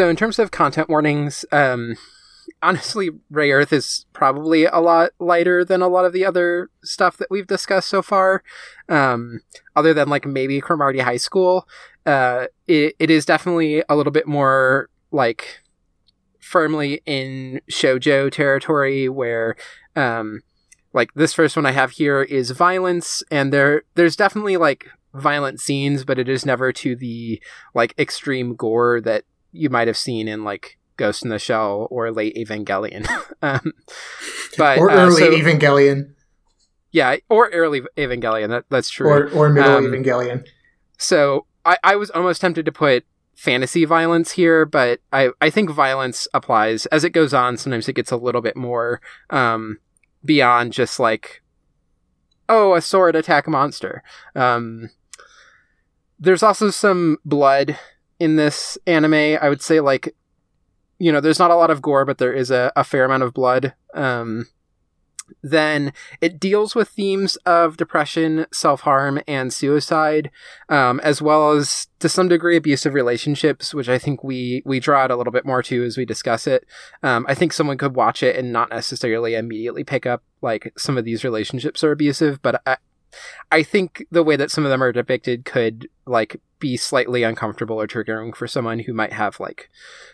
B: So in terms of content warnings, um, honestly, Rayearth is probably a lot lighter than a lot of the other stuff that we've discussed so far. Um, other than like maybe Cromartie High School, uh, it, it is definitely a little bit more like firmly in shojo territory where um like this first one I have here is violence and there there's definitely like violent scenes but it is never to the like extreme gore that you might have seen in like Ghost in the Shell or late Evangelion. um, but
C: or
B: uh,
C: early
B: so-
C: Evangelion,
B: yeah, or early Evangelion. That, that's true.
C: or or middle
B: Um,
C: Evangelion.
B: So I, I was almost tempted to put fantasy violence here, but I, I think violence applies as it goes on. Sometimes it gets a little bit more um, beyond just like, oh, a sword attack a monster. Um, there's also some blood in this anime. I would say like, you know, there's not a lot of gore, but there is a, a fair amount of blood. Um, then it deals with themes of depression, self harm, and suicide, um, as well as to some degree abusive relationships, which I think we we draw out a little bit more to as we discuss it. Um, I think someone could watch it and not necessarily immediately pick up like some of these relationships are abusive, but I, I think the way that some of them are depicted could like be slightly uncomfortable or triggering for someone who might have like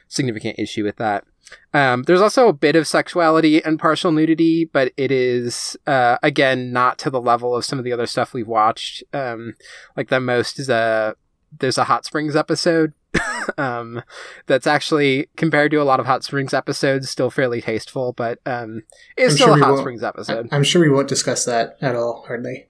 B: significant issue with that. Um, there's also a bit of sexuality and partial nudity, but it is uh, again not to the level of some of the other stuff we've watched. Um, like the most is a there's a Hot Springs episode um, that's actually compared to a lot of Hot Springs episodes still fairly tasteful, but um, it's
C: I'm
B: still
C: sure
B: a Hot Springs episode.
C: I'm sure we won't discuss that at all, hardly.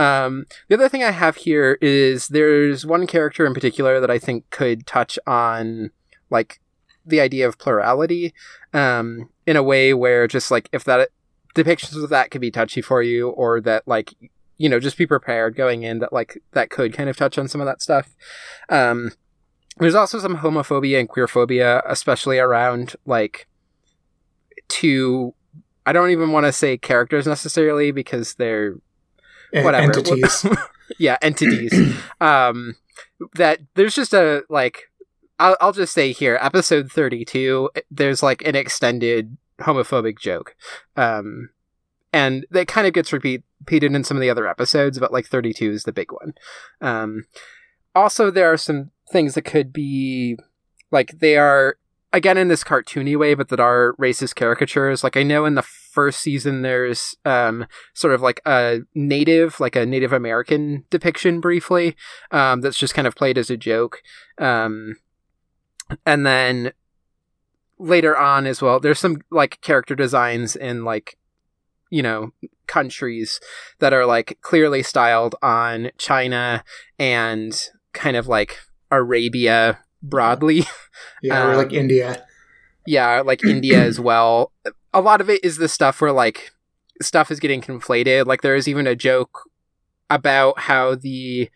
B: Um, the other thing I have here is there's one character in particular that I think could touch on like the idea of plurality um, in a way where just like if that depictions of that could be touchy for you or that like you know just be prepared going in that like that could kind of touch on some of that stuff. Um, there's also some homophobia and queerphobia, especially around like two. I don't even want to say characters necessarily because they're whatever.
C: Entities.
B: yeah entities. Um that there's just a like I'll, I'll just say here episode 32 there's like an extended homophobic joke. Um and that kind of gets repeat, repeated in some of the other episodes but like 32 is the big one. Um also there are some things that could be like they are again in this cartoony way but that are racist caricatures like i know in the first season there's um sort of like a native, like a Native American depiction briefly, um, that's just kind of played as a joke. Um, and then later on as well, there's some like character designs in like, you know, countries that are like clearly styled on China and kind of like Arabia broadly.
C: yeah, or
B: um,
C: like India.
B: yeah, like India as well. A lot of it is the stuff where like stuff is getting conflated. Like there is even a joke about how the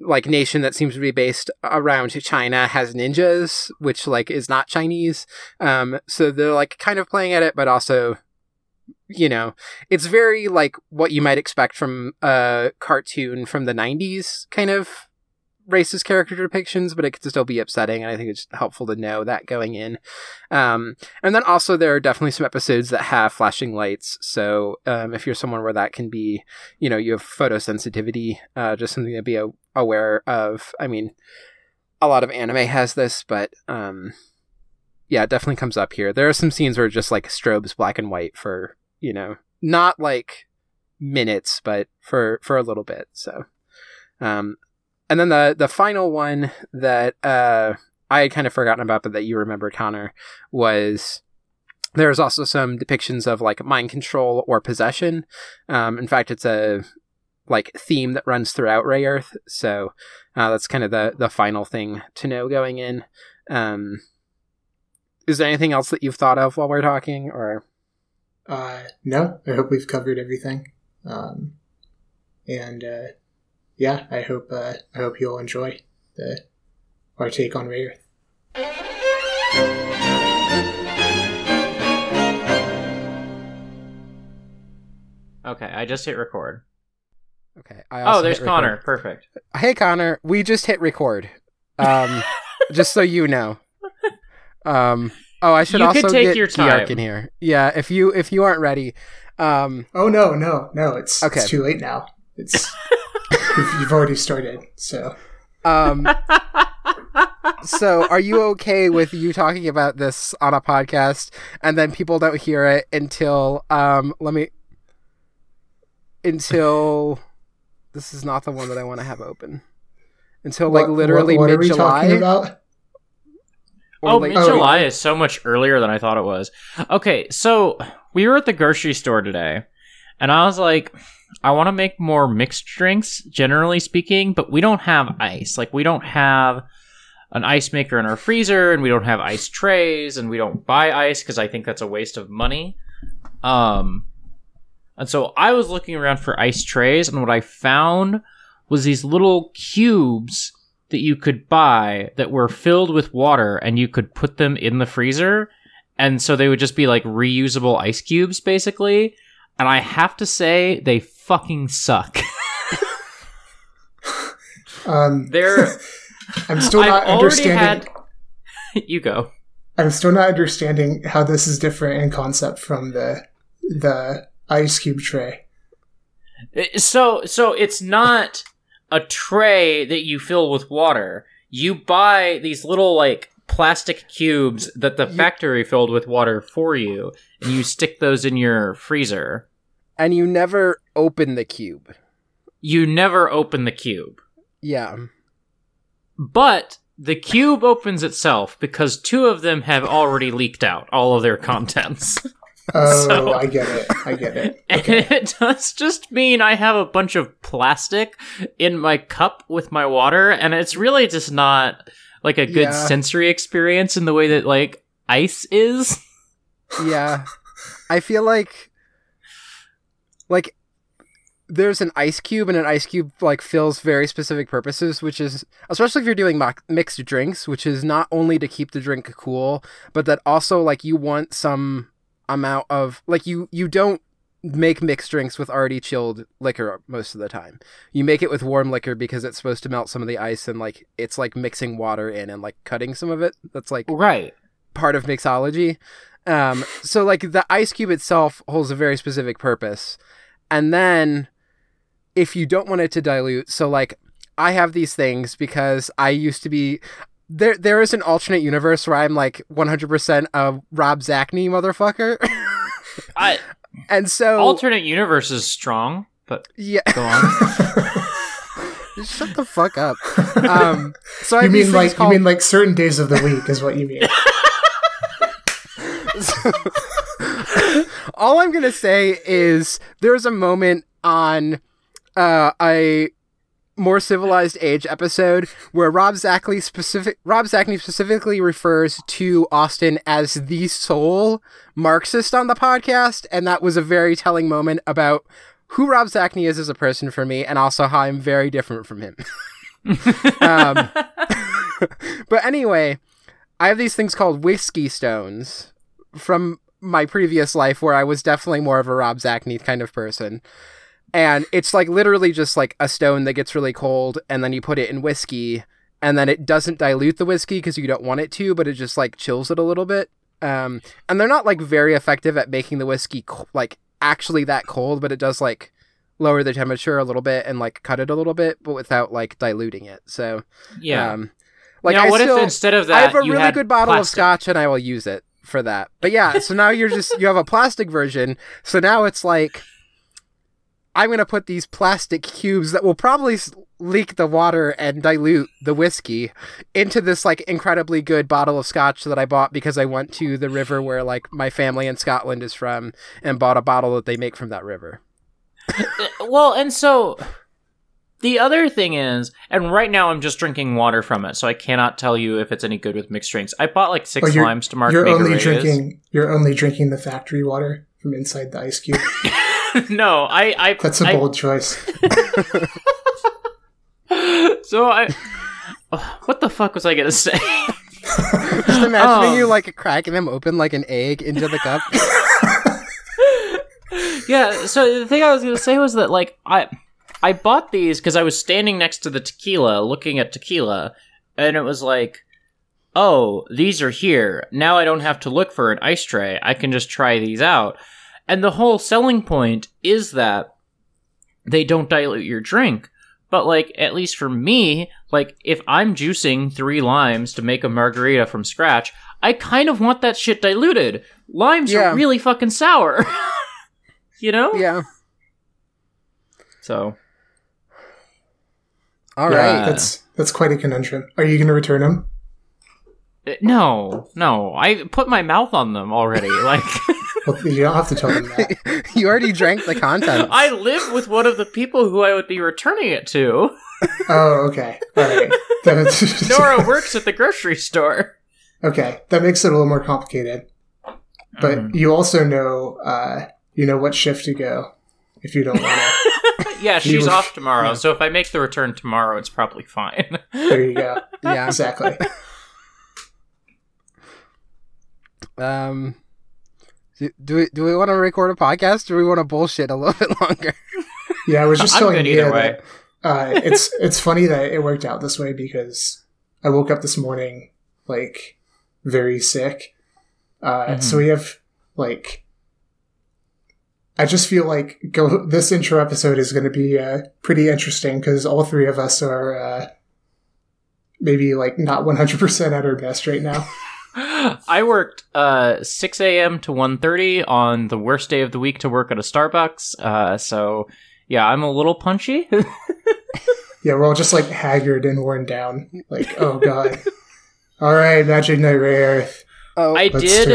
B: like nation that seems to be based around China has ninjas, which like is not Chinese. Um, so they're like kind of playing at it, but also, you know, it's very like what you might expect from a cartoon from the '90s, kind of racist character depictions, but it could still be upsetting, and I think it's helpful to know that going in. Um, and then also there are definitely some episodes that have flashing lights, so um, if you're someone where that can be, you know, you have photosensitivity, uh, just something to be a- aware of. I mean, a lot of anime has this, but um, yeah, it definitely comes up here. There are some scenes where just like strobes black and white for you know, not like minutes, but for for a little bit. So. Um, and then the the final one that uh, I had kind of forgotten about, but that you remember, Connor, was there's also some depictions of like mind control or possession. Um, in fact, it's a like theme that runs throughout Rayearth, so uh, that's kind of the the final thing to know going in. Um, is there anything else that you've thought of while we're talking, or?
C: Uh, no, I hope we've covered everything. Um, and uh, yeah, I hope uh, I hope you'll enjoy the our take on Rayearth.
D: Okay, I just hit record.
B: Okay. I
D: Oh, there's Connor. Perfect.
B: Hey, Connor. We just hit record. Um, just so you know. Um. Oh, I should
D: You
B: also
D: could take
B: get
D: your
B: Geark
D: time.
B: in here. Yeah. If you if you aren't ready. Um.
C: Oh no, no, no! It's
B: Okay.
C: it's too late now. It's you've, you've already started. So
B: Um. so, are you okay with you talking about this on a podcast, and then people don't hear it until um? Let me. Until. This is not the one that I want to have open. Until like
C: What-
B: literally
C: what, what are
B: mid
C: we talking
B: July.
C: about?
D: oh,
B: like,
D: mid July is so much earlier than I thought it was. Okay, so we were at the grocery store today, and I was like, I want to make more mixed drinks, generally speaking, but we don't have ice. Like, we don't have an ice maker in our freezer, and we don't have ice trays, and we don't buy ice because I think that's a waste of money. Um, and so I was looking around for ice trays, and what I found was these little cubes that you could buy that were filled with water and you could put them in the freezer. And so they would just be like reusable ice cubes, basically. And I have to say, they fucking suck.
C: Um,
D: They're.
C: I'm still
D: I've
C: not understanding.
D: had. you go.
C: I'm still not understanding how this is different in concept from the the ice cube tray.
D: Uh, So, so it's not a tray that you fill with water. You buy these little like plastic cubes that the factory filled with water for you, and you stick those in your freezer.
B: and you never open the cube.
D: You never open the cube.
B: Yeah.
D: But the cube opens itself because two of them have already leaked out all of their contents.
C: Oh,
D: So-
C: I get it. I get it.
D: And it does just mean I have a bunch of plastic in my cup with my water, and it's really just not like a good
B: Yeah.
D: sensory experience in the way that like ice is.
B: Yeah. I feel like like there's an ice cube and an ice cube like fills very specific purposes which is especially if you're doing mixed drinks which is not only to keep the drink cool but that also like you want some amount of like you you don't make mixed drinks with already chilled liquor most of the time you make it with warm liquor because it's supposed to melt some of the ice and like it's like mixing water in and like cutting some of it that's like
D: Right.
B: part of mixology. Um, so like the ice cube itself holds a very specific purpose. And then if you don't want it to dilute, so like I have these things because I used to be there there is an alternate universe where I'm like 100% a Rob Zacny motherfucker.
D: I,
B: and so
D: alternate universe is strong, but
B: yeah,
D: go on.
B: shut the fuck up. Um, so
C: you
B: have these
C: mean like
B: called-
C: you mean like certain days of the week is what you mean.
B: all I'm gonna say is there's a moment on uh, a more civilized age episode where Rob Zacny specific Rob Zacny specifically refers to Austin as the sole Marxist on the podcast, and that was a very telling moment about who Rob Zacny is as a person for me, and also how I'm very different from him. um, but anyway, I have these things called whiskey stones from my previous life where I was definitely more of a Rob Zacny kind of person. And it's like literally just like a stone that gets really cold and then you put it in whiskey and then it doesn't dilute the whiskey because you don't want it to, but it just like chills it a little bit. Um, and they're not like very effective at making the whiskey co- like actually that cold, but it does like lower the temperature a little bit and like cut it a little bit, but without like diluting it. So
D: Yeah.
B: um, like
D: now,
B: I
D: what
B: still,
D: if instead of that
B: I have a really
D: had
B: good bottle of scotch and I will use it for that. But yeah, so now you're just you have a plastic version. So now it's like I'm going to put these plastic cubes that will probably leak the water and dilute the whiskey into this like incredibly good bottle of scotch that I bought because I went to the river where like my family in Scotland is from and bought a bottle that they make from that river.
D: Well, and so the other thing is, and right now I'm just drinking water from it, so I cannot tell you if it's any good with mixed drinks. I bought like six
C: Oh,
D: limes to mark
C: you're only
D: Margaritas.
C: drinking. You're only drinking the factory water from inside the ice cube.
D: no, I, I
C: That's a
D: I-
C: bold choice.
D: so I. What the fuck was I gonna say?
B: Just imagining
D: Oh.
B: you like cracking them open like an egg into the cup.
D: yeah. So the thing I was gonna say was that like I I bought these because I was standing next to the tequila, looking at tequila, and it was like, oh, these are here. Now I don't have to look for an ice tray. I can just try these out. And the whole selling point is that they don't dilute your drink. But like at least for me, like if I'm juicing three limes to make a margarita from scratch, I kind of want that shit diluted. Limes
B: Yeah.
D: are really fucking sour. you know?
B: yeah.
D: So
B: All
C: yeah,
B: right.
C: that's that's quite a conundrum. Are you going to return them?
D: uh, no, no. I put my mouth on them already. Like
C: Well, you don't have to tell them that.
B: you already drank the contents.
D: I live with one of the people who I would be returning it to.
C: Oh, okay. All right. That-
D: Nora works at the grocery store.
C: okay, that makes it a little more complicated. But
D: Mm.
C: you also know, uh, you know what shift to go if you don't want to.
D: Yeah, she's
C: were-
D: off tomorrow,
C: yeah.
D: so if I make the return tomorrow, it's probably fine.
C: there you go.
B: yeah.
C: Exactly.
B: Um, do, do we do we want to record a podcast or do we want to bullshit a little bit longer?
C: Yeah, I was just
D: I'm
C: telling
D: good
C: Mia
D: either way.
C: that uh, it's it's funny that it worked out this way because I woke up this morning like very sick. Uh,
D: Mhm.
C: So we have like I just feel like go this intro episode is going to be uh, pretty interesting because all three of us are uh, maybe like not one hundred percent at our best right now.
D: I worked uh, 6 a.m. to 1.30 on the worst day of the week to work at a Starbucks. Uh, so, yeah, I'm a little punchy.
C: Yeah, we're all just like haggard and worn down. Like, oh god. All right, Magic Knight Rayearth.
B: Oh,
D: I
C: Let's
D: did.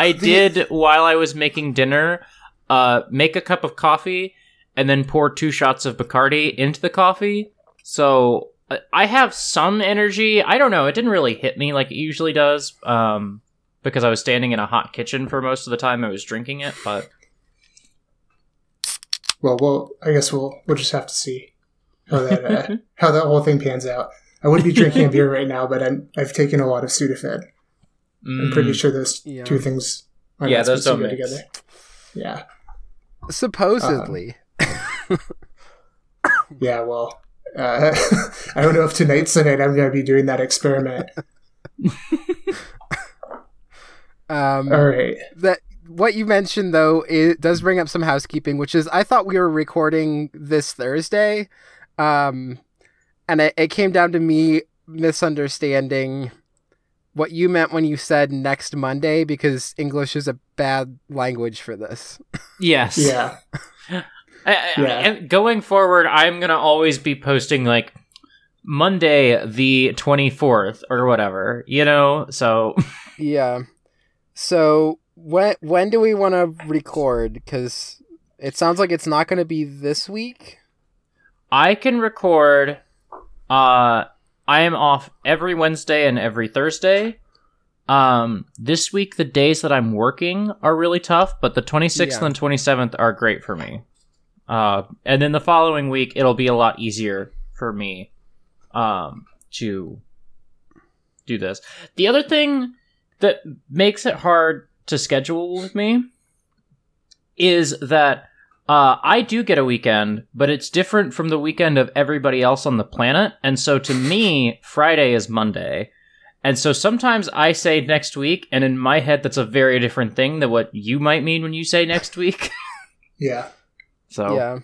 D: I did while I was making dinner, uh, make a cup of coffee and then pour two shots of Bacardi into the coffee. So uh, I have some energy. I don't know. It didn't really hit me like it usually does, um, because I was standing in a hot kitchen for most of the time I was drinking it. But
C: Well, well, I guess we'll we'll just have to see how that uh, how that whole thing pans out. I would be drinking a beer right now, but I'm I've taken a lot of Sudafed. I'm pretty
D: mm,
C: sure those
B: Yeah.
C: two things are
D: Yeah,
C: not
D: those
C: supposed to
D: don't
C: go
D: mix.
C: together. Yeah,
B: supposedly.
C: yeah. Well, uh, I don't know if tonight's the night I'm going to be doing that experiment.
B: um,
C: All right.
B: that what you mentioned though it does bring up some housekeeping which is i thought we were recording this thursday um and it, it came down to me misunderstanding what you meant when you said next monday because english is a bad language for this
D: yes.
C: Yeah.
D: I, I,
C: Yeah.
D: And going forward, I'm gonna always be posting like Monday the 24th or whatever, you know. So
B: yeah so when when do we want to record because it sounds like it's not going to be this week
D: I can record. Uh, I am off every Wednesday and every Thursday. Um, this week the days that I'm working are really tough, but the 26th
B: Yeah.
D: and 27th are great for me. Uh, and then the following week it'll be a lot easier for me, um, to do this. The other thing that makes it hard to schedule with me is that uh, I do get a weekend, but it's different from the weekend of everybody else on the planet. And so to me, Friday is Monday. And so sometimes I say next week, and in my head, that's a very different thing than what you might mean when you say next week.
C: Yeah.
D: so,
B: Yeah.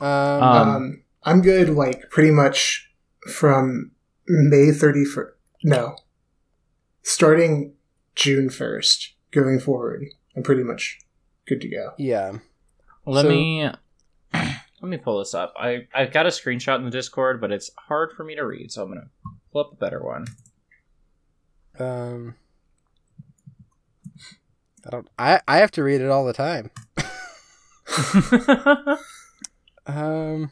B: Um,
D: Um,
C: Um, I'm good, like, pretty much from May 31st. No. Starting June 1st, going forward, I'm pretty much good to go.
B: yeah.
D: Let
B: So-
D: me. Let me pull this up. I I've got a screenshot in the Discord, but it's hard for me to read, so I'm gonna pull up a better one.
B: Um, I don't. I I have to read it all the time. Um.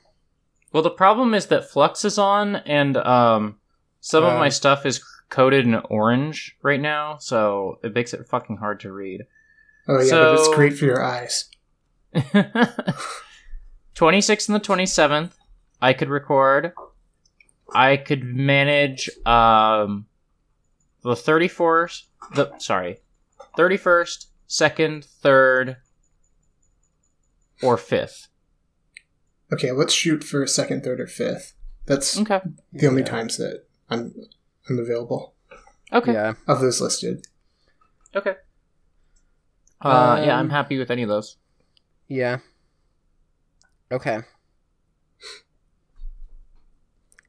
D: Well, the problem is that Flux is on, and um, some of
B: Uh.
D: my stuff is coded in orange right now, so it makes it fucking hard to read.
C: Oh, yeah, but it's great for your eyes.
D: 26th and the 27th, I could record. I could manage um, the 34st, the sorry, 31st, 2nd, 3rd, or 5th.
C: Okay, let's shoot for second, third, or fifth. That's
D: Okay.
C: the only
B: yeah.
C: times that I'm I'm available
D: Okay.
B: Yeah.
C: of those listed.
D: Okay. Uh, yeah, I'm
B: Um,
D: happy with any of those.
B: Yeah. Okay.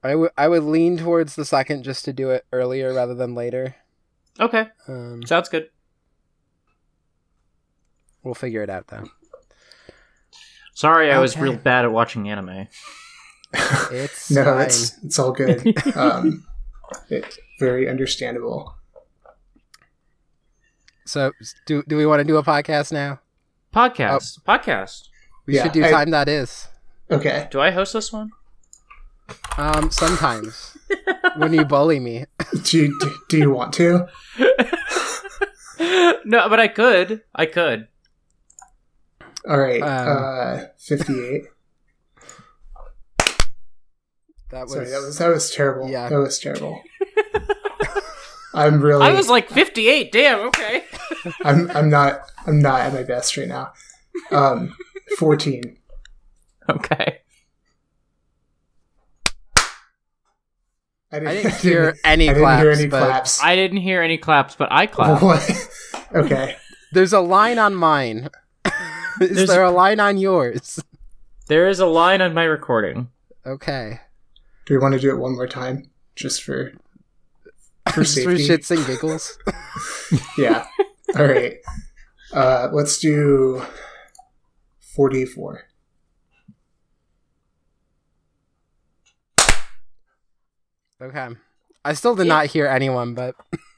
B: I would I would lean towards the second just to do it earlier rather than later.
D: Okay.
B: Um,
D: Sounds good.
B: we'll figure it out though.
D: Sorry, I was
B: Okay.
D: real bad at watching anime.
B: It's
C: no,
B: fine.
C: it's it's all good. um, it, very understandable.
B: So do do we want to do a podcast now?
D: Podcast. Podcast.
B: We
C: Yeah,
B: should do
C: I-
B: time that is.
C: Okay,
D: Do I host this one?
B: Um, sometimes when you bully me.
C: do you, do, do you want to?
D: no, but I could. I could.
C: All right,
B: Um,
C: uh, fifty-eight.
B: That was,
C: Sorry, that was that was terrible.
B: Yeah.
C: that was terrible. I'm really.
D: I was like 58. Damn, okay.
C: I'm. I'm not. I'm not at my best right now. Um, fourteen.
D: Okay.
C: I
B: I didn't hear any
C: I didn't
B: claps,
C: hear any
B: but
C: claps.
D: I didn't hear any claps, but I clapped.
C: What? okay.
B: there's a line on mine. is
D: There's-
B: there a line on yours?
D: There is a line on my recording.
B: Okay.
C: Do we want to do it one more time, just for for
B: Just for shits and giggles.
C: Yeah. All right. Uh, let's do forty-four.
B: Okay. I still did not hear anyone, but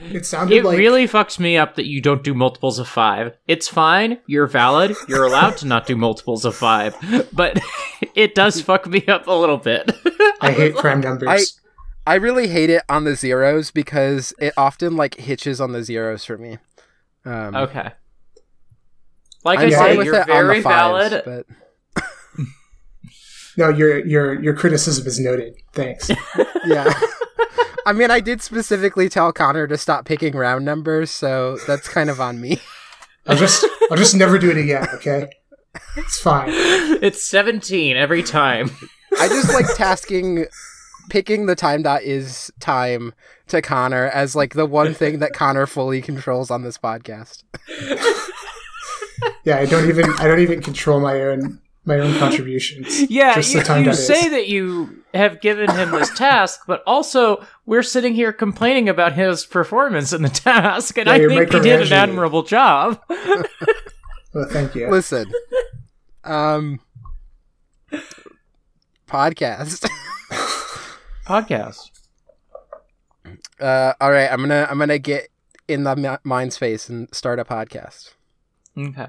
C: It sounded
D: It
C: like
D: really fucks me up that you don't do multiples of five. It's fine. You're valid. You're allowed to not do multiples of five. But it does fuck me up a little bit.
C: I hate prime numbers.
B: I really hate it on the zeros because it often like hitches on the zeros for me. Um,
D: okay. Like
B: I'm
D: I
C: fine
B: fine
D: say,
B: with
D: you're very
B: the fives,
D: valid.
B: but
C: No, your your your criticism is noted. Thanks.
B: yeah. I mean, I did specifically tell Connor to stop picking round numbers, so that's kind of on me.
C: I'll just I'll just never do it again. Okay, it's fine.
D: It's 17 every time.
B: I just like tasking picking the time dot is time to Connor as like the one thing that Connor fully controls on this podcast.
C: Yeah, I don't even I don't even control my own my own contributions.
D: Yeah,
C: just
D: you,
C: the time
D: you
C: that
D: say
C: is.
D: that you have given him this task, but also we're sitting here complaining about his performance in the task, and
C: Yeah,
D: I think he did an admirable job.
C: Well, thank you.
B: Listen, um, podcast.
D: Podcast.
B: Uh, all right, I'm gonna I'm gonna get in the mi- mind space and start a podcast.
D: Okay.